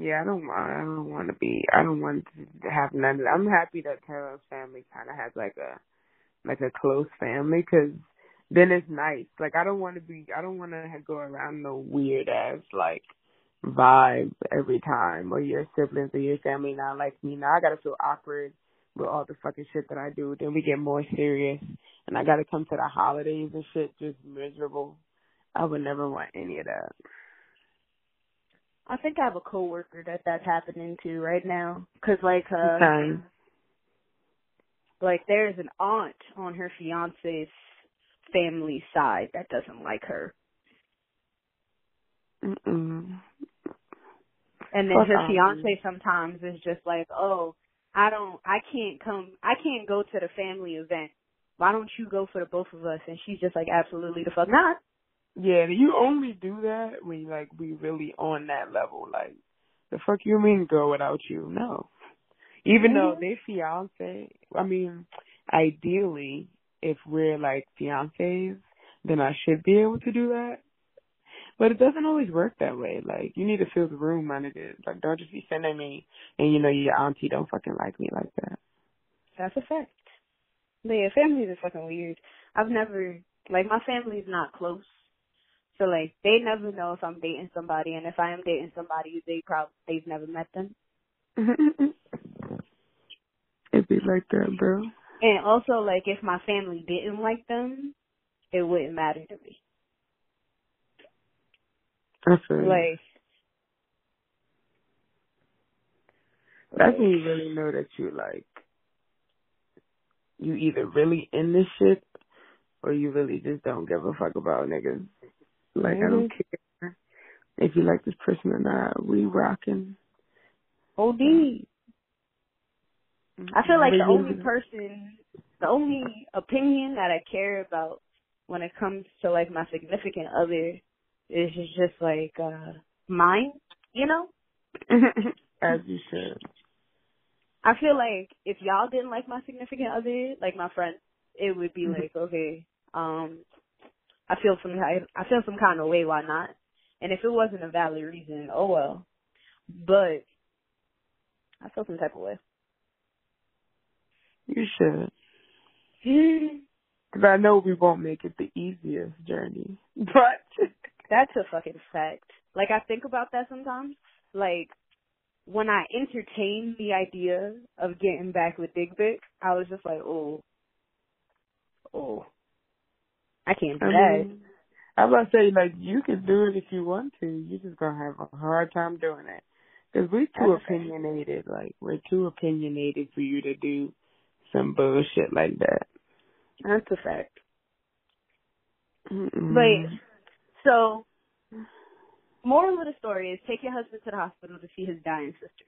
Yeah, I don't. I don't want to be. I don't want to have none of that. I'm happy that Taylor's family kind of has like a like a close family because then it's nice. Like I don't want to be. I don't want to go around no weird ass like vibe every time, or your siblings or your family not like me. Now I gotta feel awkward with all the fucking shit that I do. Then we get more serious, and I gotta come to the holidays and shit just miserable. I would never want any of that. I think I have a coworker that that's happening to right now, cause like uh, okay. like there's an aunt on her fiance's family side that doesn't like her. Mm-mm. And then her fiance sometimes is just like, "Oh, I don't, I can't come, I can't go to the family event. Why don't you go for the both of us?" And she's just like, "Absolutely the fuck not." Yeah, you only do that when like we really on that level. Like, the fuck you mean go without you? No. Even mm-hmm. though they fiance, I mean, ideally, if we're like fiancés, then I should be able to do that. But it doesn't always work that way. Like you need to fill the room, my nigga. Like don't just be sending me and you know your auntie don't fucking like me like that. That's a fact. But yeah, families are fucking weird. I've never like my family's not close. So like they never know if I'm dating somebody and if I am dating somebody they probably they've never met them. It'd be like that, bro. And also like if my family didn't like them, it wouldn't matter to me. That's like that's when you really know that you like you either really in this shit or you really just don't give a fuck about niggas. Like mm-hmm. I don't mm-hmm. care if you like this person or not. We rocking. OD. I feel like the only person, the only opinion that I care about when it comes to like my significant other is just like uh mine, you know? As you should. I feel like if y'all didn't like my significant other, like my friend, it would be like, okay, um, I feel some I feel some kind of way, why not? And if it wasn't a valid reason, oh well. But I feel some type of way. You should. Because I know we won't make it the easiest journey. But that's a fucking fact. Like I think about that sometimes. Like when I entertained the idea of getting back with Vic, I was just like, oh, oh, I can't do I that. Mean, I was about to say, like, you can do it if you want to. You're just gonna have a hard time doing it because we're too That's opinionated. Like, we're too opinionated for you to do some bullshit like that. That's a fact. Mm-mm. But so, moral of the story is take your husband to the hospital to see his dying sister.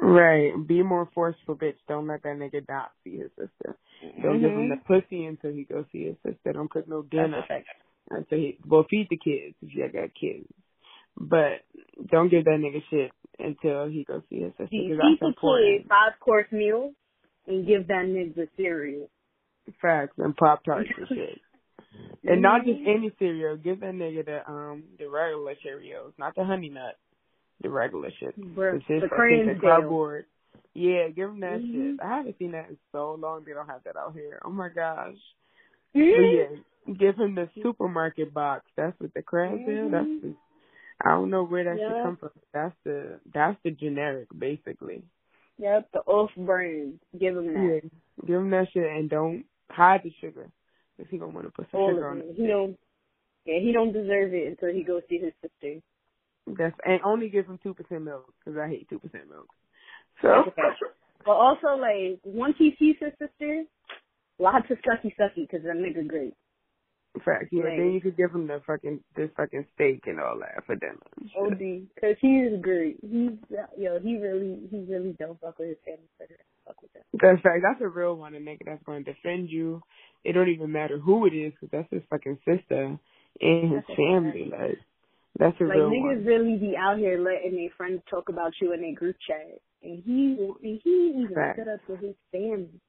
Right. Be more forceful, bitch. Don't let that nigga not see his sister. Don't mm-hmm. give him the mm-hmm. pussy until he go see his sister. Don't cook no dinner until he well feed the kids if you got kids. But don't give that nigga shit until he go see his sister. Feed the kid five course meals and give that nigga the cereal. Facts and pop tarts and shit. And not just any cereal. Give that nigga the um the regular Cheerios, not the honey nut. The regular shit. Bruh, the, the cream cardboard. Yeah, give them that mm-hmm. shit. I haven't seen that in so long. They don't have that out here. Oh my gosh. Mm-hmm. yeah, give him the supermarket box. That's what the crab mm-hmm. is. That's the. I don't know where that should come from. That's the that's the generic basically. Yep, the off brand. Give him that. Yeah, give him that shit and don't hide the sugar. If he gonna want to put some All sugar on it. He don't. Yeah, he don't deserve it until he goes see his sister. That's and only give him two percent milk because I hate two percent milk. So. but also like once he sees his sister, lots of sucky sucky because that nigga great. Fact, yeah. Like, then you could give him the fucking this fucking steak and all that for dinner. Od, because he is great. He's yo, he really, he really don't fuck with his family. Fuck with them. That's fact. That's a real one, a nigga that's going to defend you. It don't even matter who it is, because that's his fucking sister and his that's family. Like That's a like real niggas one. really be out here letting their friends talk about you in their group chat, and he and he even stood up for his family.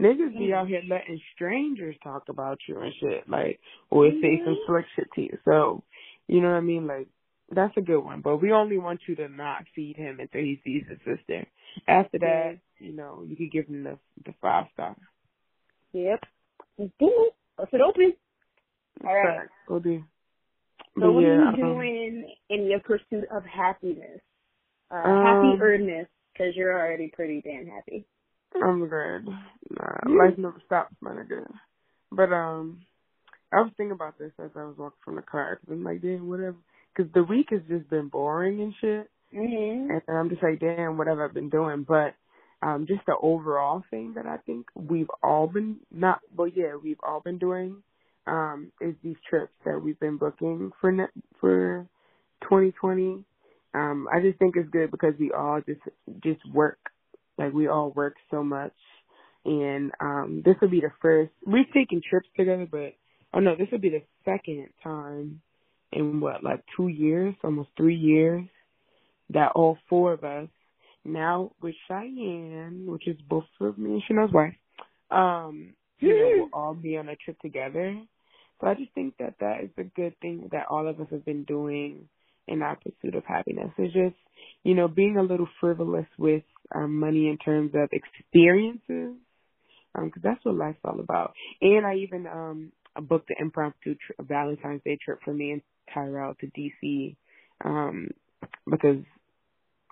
Niggas be out here letting strangers talk about you and shit, like, or say some slick shit to you. So, you know what I mean? Like, that's a good one. But we only want you to not feed him until he sees his sister. After that, you know, you could give him the the five star. Yep. Let's it. Open. All right. Facts. Go do. So what yeah, are you um, doing in your pursuit of happiness? Uh, Um, happy-earness, because you're already pretty damn happy. I'm good. Nah, Mm. life never stops, my nigga. But um, I was thinking about this as I was walking from the car. Cause I'm like, damn, whatever. Because the week has just been boring and shit. Mm-hmm. and I'm just like, damn, what have I been doing? But um, just the overall thing that I think we've all been not, well, yeah, we've all been doing um, is these trips that we've been booking for ne- for 2020. Um, I just think it's good because we all just just work, like we all work so much, and um, this will be the first. We've taken trips together, but oh no, this will be the second time in what like two years, almost three years that all four of us now with Cheyenne, which is both of me and Chanel's wife, um, you know, we'll all be on a trip together. So I just think that that is a good thing that all of us have been doing in our pursuit of happiness. It's just, you know, being a little frivolous with our money in terms of experiences, um, cause that's what life's all about. And I even, um, booked an impromptu tri- Valentine's Day trip for me and Tyrell to DC, um, because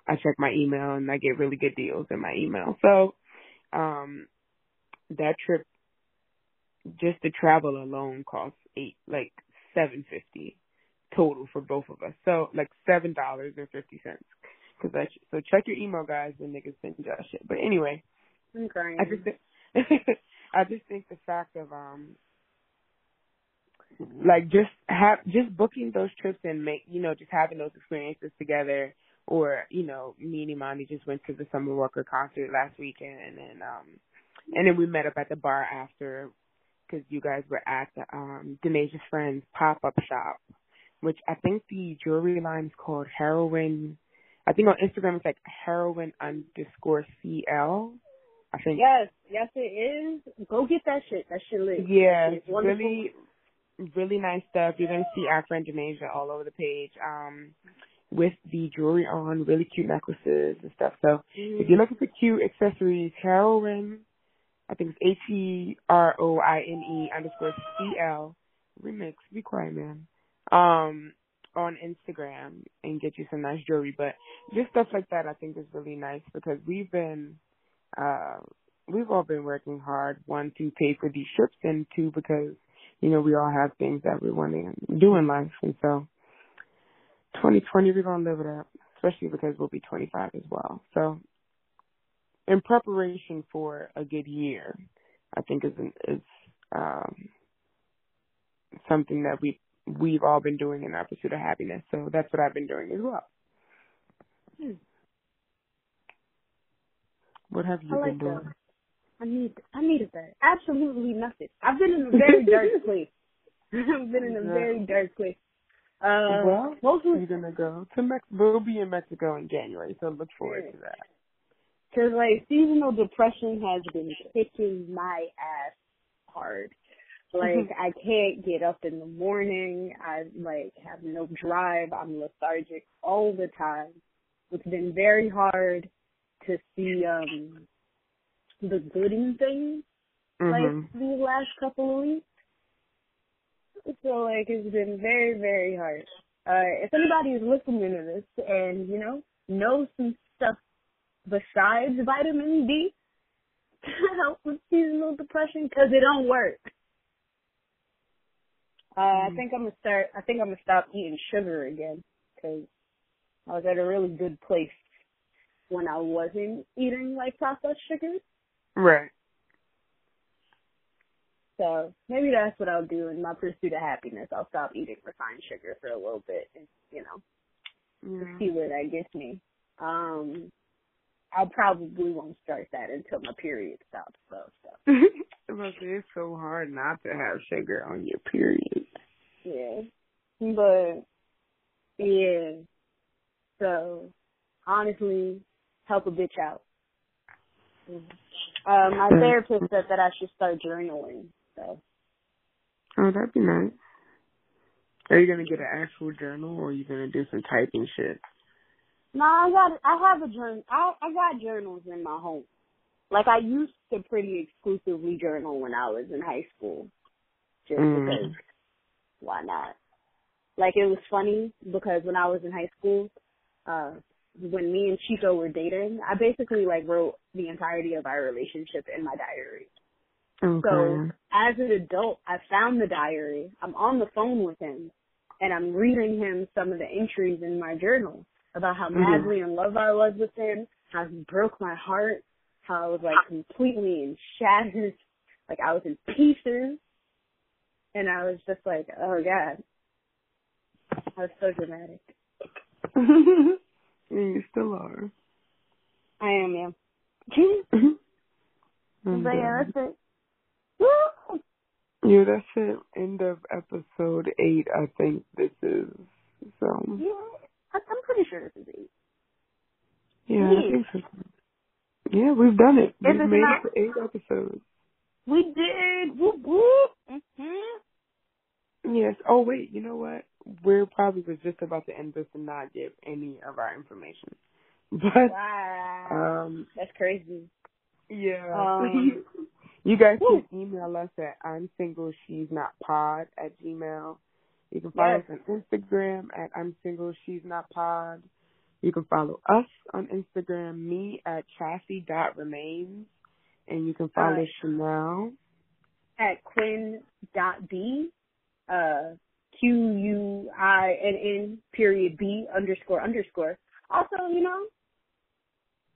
I check my email and I get really good deals in my email. So, um, that trip, just to travel alone costs eight, like seven fifty total for both of us. So, like seven dollars and fifty cents. Cause I, so check your email guys and niggas send you that shit. But anyway, I'm crying. I just, think, I just think the fact of, um, like just have just booking those trips and make you know just having those experiences together or you know me and Imani just went to the Summer Walker concert last weekend and um and then we met up at the bar after because you guys were at the um Denaja's friends pop up shop which I think the jewelry line is called Heroine I think on Instagram it's like heroine underscore CL I think Yes, yes it is. Go get that shit. That shit lit. yeah It's really really nice stuff. You're gonna see our friend Janasia all over the page, um, with the jewelry on, really cute necklaces and stuff. So if you're looking for cute accessories, heroin, I think it's H E R O I N E underscore C L remix. Be quiet, man. Um, on Instagram and get you some nice jewelry. But just stuff like that, I think is really nice because we've been, uh, we've all been working hard. One to pay for these trips, and two because you know, we all have things that we want to do in life. And so 2020, we're to live it up, especially because we'll be 25 as well. So in preparation for a good year, I think is, is, um, something that we, we've all been doing in our pursuit of happiness. So that's what I've been doing as well. Hmm. What have you like been doing? that. I need I needed that. Absolutely nothing. I've been in a very dark place. I've been in a very dark place. Uh, well, mostly we're gonna go to Mexico. We'll be in Mexico in January, so look forward to that. Because like seasonal depression has been kicking my ass hard. Like I can't get up in the morning. I like have no drive. I'm lethargic all the time. It's been very hard to see um the good in things Mhm. like these last couple of weeks. So like it's been very, very hard. Uh if anybody is listening to this and, you know, knows some besides vitamin D to help with seasonal depression, because it don't work. Uh, I Mhm. think I'm gonna start. I think I'm gonna stop eating sugar again because I was at a really good place when I wasn't eating like processed sugars. Right. So maybe that's what I'll do in my pursuit of happiness. I'll stop eating refined sugar for a little bit and you know Yeah. see where that gets me. Um, I probably won't start that until my period stops though. So But it's so hard not to have sugar on your period. yeah, but Yeah. So honestly, help a bitch out. Um, my therapist said that I should start journaling. So. Oh, that'd be nice. Are you gonna get an actual journal, or are you gonna do some typing shit? No, I got. I have a journal. I I got journals in my home. Like I used to pretty exclusively journal when I was in high school, just mm. because. Why not? Like it was funny because when I was in high school, uh, when me and Chico were dating, I basically like wrote the entirety of our relationship in my diary. Okay. So as an adult, I found the diary. I'm on the phone with him, and I'm reading him some of the entries in my journal about how mm-hmm. madly in love I was with him, how he broke my heart, how I was like completely in shatters, like I was in pieces, and I was just like, oh god, I was so dramatic. you still are. I am, yeah. but yeah, that's it. Yeah, that's it. End of episode eight, I think this is. So. Yeah, I'm pretty sure this is eight. Yeah, so. Yeah, we've done it. We've made not... it to eight episodes. We did. Whoop whoop. Mm-hmm. Yes. Oh wait, you know what? We're probably was just about to end this and not give any of our information. But wow, um, that's crazy. Yeah. Um, you guys can email us at I'm single she's not pod at gmail. You can follow yes. us on Instagram at I'm single she's not pod. You can follow us on Instagram, me at Chassie dot remains, and you can follow uh, Chanel at Quinn dot B, uh, Q U I N N period B underscore underscore. Also, you know,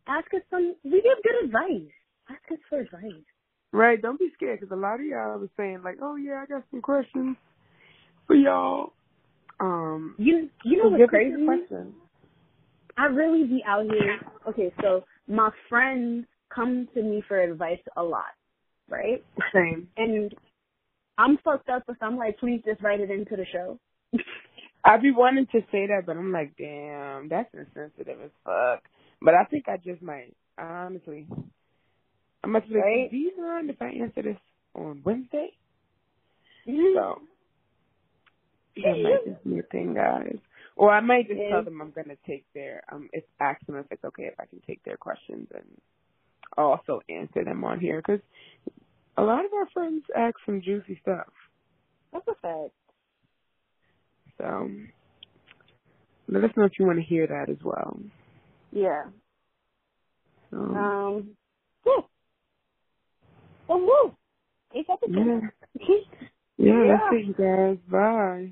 ask us some. We give good advice. Ask us for advice. Right. Don't be scared because a lot of y'all was saying like, "Oh yeah, I got some questions for y'all." Um, you you know what's crazy? Questions. I really be out here. Okay, so my friends come to me for advice a lot, right? Same. And I'm fucked up if I'm like, please just write it into the show. I'd be wanting to say that, but I'm like, damn, that's insensitive as fuck. But I think I just might, honestly. I must be right? like, do you mind if I answer this on Wednesday? Mm-hmm. So, that might just be a thing, guys. Or I might just tell them I'm gonna take their um if ask them if it's okay if I can take their questions and also answer them on here because a lot of our friends ask some juicy stuff. That's a fact. So let us know if you want to hear that as well. Yeah. So, um. Yeah. Oh, woo. It's. Yeah. yeah, yeah. that's it, guys. Bye.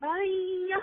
Bye.